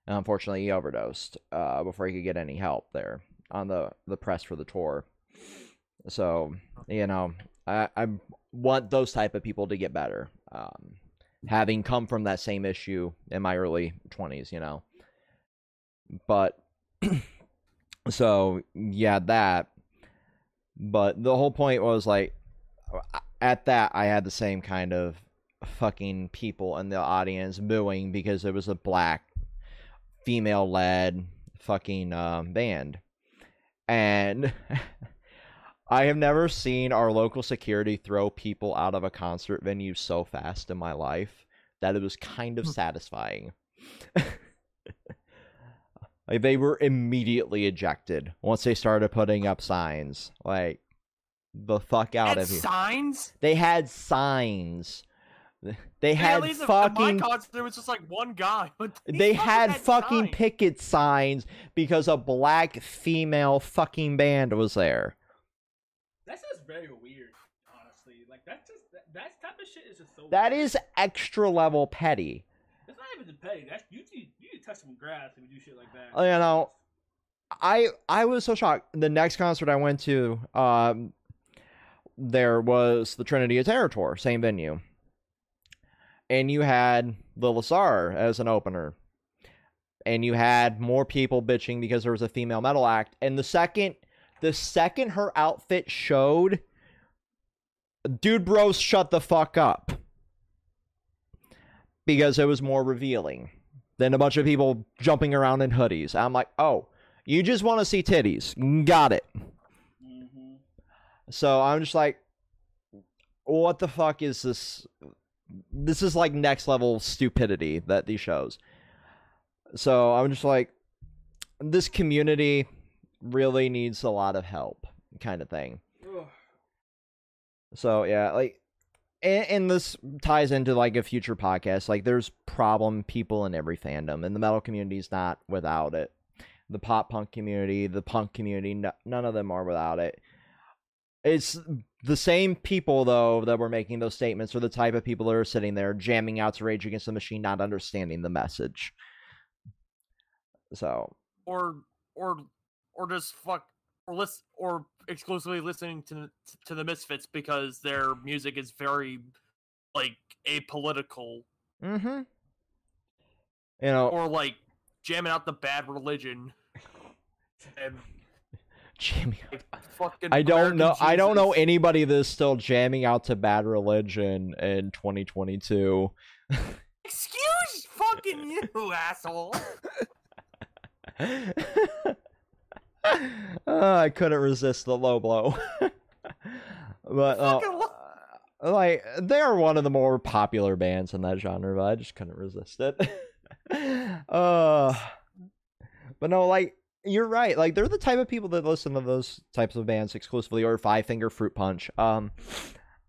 And unfortunately, he overdosed uh, before he could get any help there on the the press for the tour. So you know, I, I want those type of people to get better. Um, having come from that same issue in my early twenties, you know. But so yeah, that. But the whole point was like, at that I had the same kind of fucking people in the audience booing because it was a black female led fucking um, band. And i have never seen our local security throw people out of a concert venue so fast in my life that it was kind of satisfying like they were immediately ejected once they started putting up signs like the fuck out And of here signs. they had signs. They Yeah, had at least at fucking. my concert, there was just like one guy. But these They fuckers had fucking signs. picket signs because a black female fucking band was there. That's just very weird, honestly. Like that's just that, that type of shit is just so. That weird. is extra level petty. That's not even petty. That's you. need- You need to touch some grass if you do shit like that. You know, I I was so shocked. The next concert I went to, um, there was the Trinity of Terror tour, same venue, and you had Lil Sar as an opener, and you had more people bitching because there was a female metal act. And the second, the second her outfit showed, dude, bros, shut the fuck up, because it was more revealing than a bunch of people jumping around in hoodies. I'm like, oh, you just want to see titties. Got it. hmm So I'm just like, what the fuck is this? This is like next level stupidity that these shows. So I'm just like, this community really needs a lot of help, kind of thing. So yeah, like, and, and this ties into like a future podcast. Like, there's problem people in every fandom, and the metal community is not without it. The pop punk community, the punk community, no, none of them are without it. It's the same people though that were making those statements are the type of people that are sitting there jamming out to Rage Against the Machine, not understanding the message. So or or or just fuck or list or exclusively listening to to the Misfits because their music is very like apolitical mm-hmm. You know, or like jamming out the bad religion and like, fucking I don't American know. I don't know anybody that's still jamming out to Bad Religion in 2022. Excuse fucking you, asshole. Uh, I couldn't resist the low blow. but uh, like they're one of the more popular bands in that genre, but I just couldn't resist it. uh but no, like you're right. Like they're the type of people that listen to those types of bands exclusively or Five Finger Fruit Punch. Um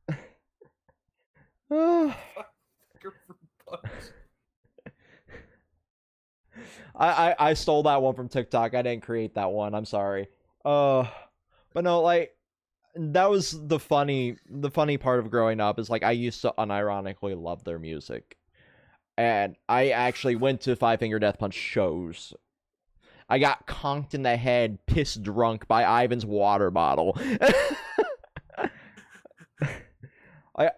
uh, I, I I stole that one from TikTok. I didn't create that one. I'm sorry. Uh, but no, like that was the funny the funny part of growing up is like I used to unironically love their music, and I actually went to Five Finger Death Punch shows. I got conked in the head, pissed drunk by Ivan's water bottle. I,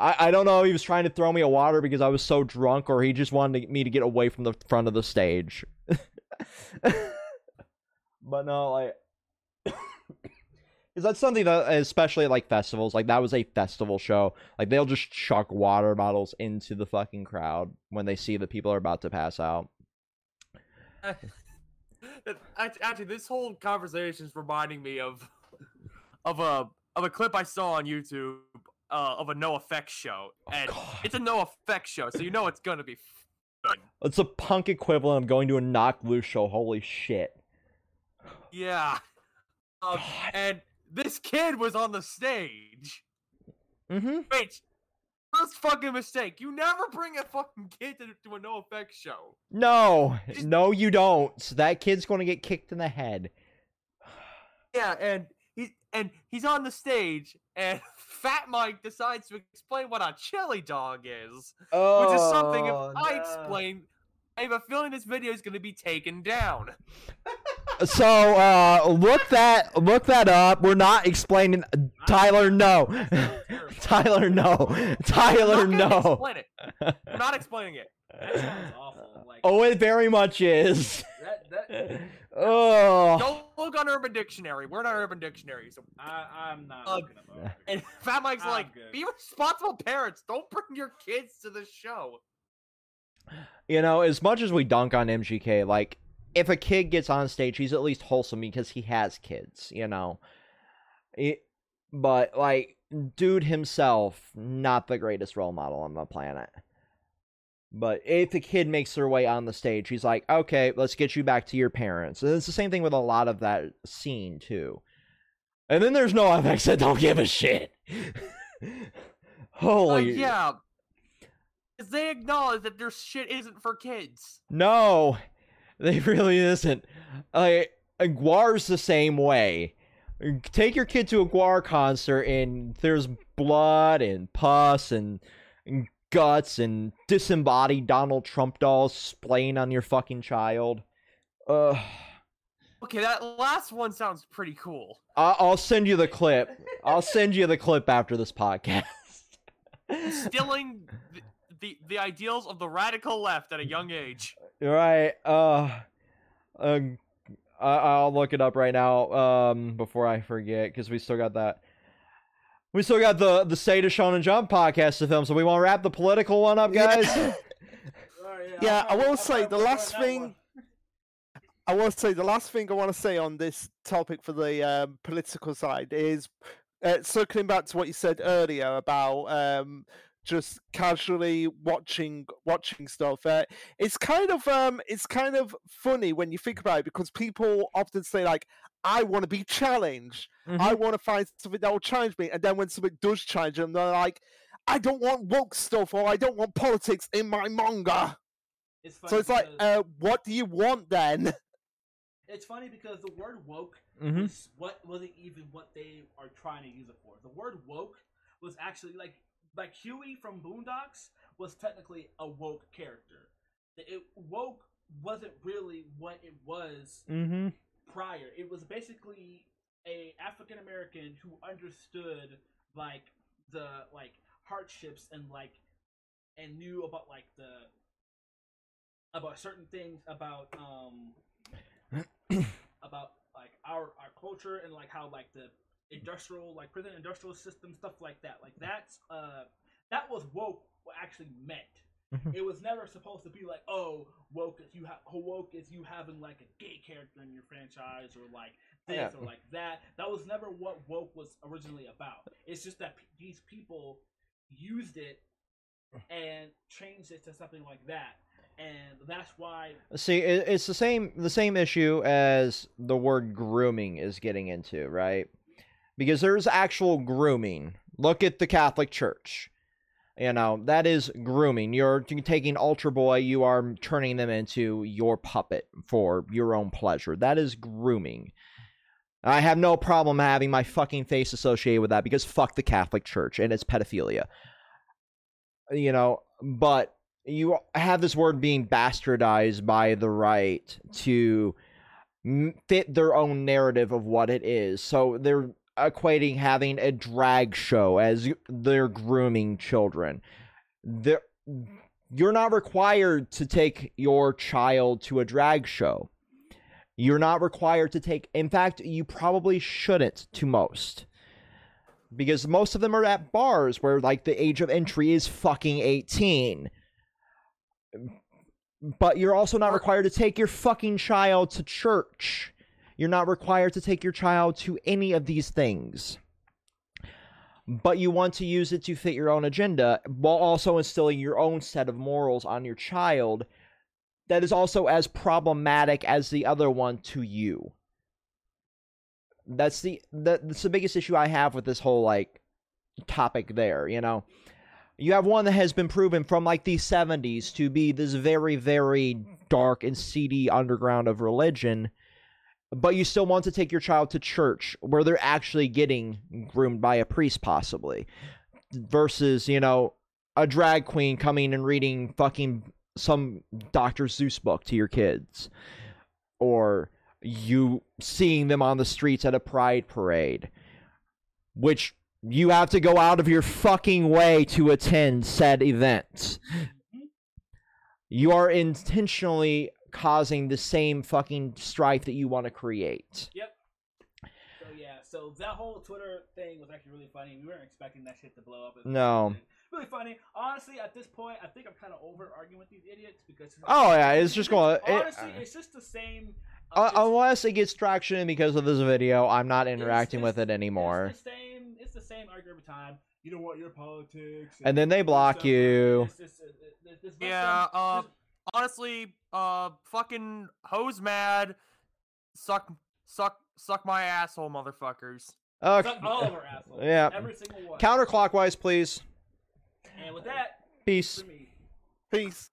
I I don't know if he was trying to throw me a water because I was so drunk, or he just wanted me to get away from the front of the stage. but no, like, is that something that, especially like festivals, like that was a festival show. Like they'll just chuck water bottles into the fucking crowd when they see that people are about to pass out. Act- Actually, this whole conversation is reminding me of of a of a clip I saw on YouTube uh, of a NOFX show, and Oh, it's a NOFX show, so you know it's gonna be fun. It's a punk equivalent of going to a knock loose show. Holy shit! Yeah. Um, and this kid was on the stage. Mm-hmm. Wait, first fucking mistake. You never bring a fucking kid to, to a NOFX show. No, Just- no, you don't. That kid's going to get kicked in the head. Yeah, and and he's on the stage, and Fat Mike decides to explain what a chili dog is, Oh, which is something if I explain, I have a feeling this video is going to be taken down. So uh, look that look that up. We're not explaining. Tyler, no. That sounds terrible. Tyler, no. Tyler, no. Explain it. I'm not explaining it. That sounds awful. Like Oh, it very much is. that. That Oh. Don't look on Urban Dictionary. We're not Urban Dictionary. So, I, I'm not Uh, looking and Fat Mike's I'm like, good. be responsible parents. Don't bring your kids to the show. You know, as much as we dunk on MGK, like if a kid gets on stage, he's at least wholesome because he has kids. You know, it, but like, dude himself, not the greatest role model on the planet. But if a kid makes their way on the stage, he's like, okay, let's get you back to your parents. And it's the same thing with a lot of that scene too. And then there's NOFX that don't give a shit. Uh, Holy yeah. 'Cause they acknowledge that their shit isn't for kids. No, they really isn't. Like GWAR's the same way. Take your kid to a GWAR concert and there's blood and pus and guts and disembodied Donald Trump dolls splaying on your fucking child. Uh, Okay, that last one sounds pretty cool. I- I'll send you the clip. I'll send you the clip after this podcast. Instilling the, the, the ideals of the radical left at a young age. Right. Uh, uh I- I'll look it up right now. Um, before I forget, because we still got that. We still got the the State of Shonen Jump podcast to film, so we want to wrap the political one up, guys. Yeah. Sorry, Yeah, I I'm- will say the last thing- one. I want to say the last thing I want to say on this topic for the um, political side is uh, circling back to what you said earlier about um, just casually watching watching stuff. Uh, it's kind of um, it's kind of funny when you think about it because people often say like, "I want to be challenged. I want to find something that will challenge me," and then when something does challenge them, they're like, "I don't want woke stuff or I don't want politics in my manga." It's funny So it's like, uh, what do you want then? it's funny because the word woke Mhm. was what wasn't even what they are trying to use it for. The word woke was actually like like Huey from Boondocks was technically a woke character. It woke wasn't really what it was Mm-hmm. Prior. It was basically a African American who understood like the like hardships and like and knew about like the about certain things about um about like our our culture and like how like the industrial like prison industrial system stuff like that like that's uh that was woke what actually meant. Mm-hmm. it was never supposed to be like oh woke is you have woke is you having like a gay character in your franchise or like this Yeah. or like that that was never what woke was originally about it's just that p- these people used it and changed it to something like that and that's why See, it, it's the same the same issue as the word grooming is getting into, right? Because there's actual grooming. Look at the Catholic Church. You know, that is grooming. You're taking altar boy, you are turning them into your puppet for your own pleasure. That is grooming. I have no problem having my fucking face associated with that because fuck the Catholic Church and its pedophilia. You know, but you have this word being bastardized by the right to fit their own narrative of what it is. So they're equating having a drag show as they're grooming children. They're, you're not required to take your child to a drag show. You're not required to take, in fact, you probably shouldn't to most. Because most of them are at bars where, like, the age of entry is fucking 18 but you're also not required to take your fucking child to church. You're not required to take your child to any of these things. But you want to use it to fit your own agenda while also instilling your own set of morals on your child that is also as problematic as the other one to you. That's the that, that's the biggest issue I have with this whole like topic there, you know you have one that has been proven from like the 70s to be this very very dark and seedy underground of religion but you still want to take your child to church where they're actually getting groomed by a priest, possibly, versus, you know, a drag queen coming and reading fucking some Dr. Seuss book to your kids, or you seeing them on the streets at a pride parade, which you have to go out of your fucking way to attend said event. Mm-hmm. You are intentionally causing the same fucking strife that you want to create. Yep. So yeah, so that whole Twitter thing was actually really funny. We weren't expecting that shit to blow up. No. as it did. Really funny. Honestly, at this point, I think I'm kind of over arguing with these idiots because. Oh, yeah, it's just gonna- it- Honestly, it's just the same. uh, Uh, it's- unless it gets traction because of this video, I'm not interacting it's- with it anymore. It's the same. It's the same argument every time. You don't want your politics. And then they block stuff, you. Yeah, uh, honestly, uh, fucking hose mad, suck, suck, suck my asshole, motherfuckers. Uh, suck all of our assholes. yeah. Every single one. counterclockwise, please. and with that, Peace. Peace.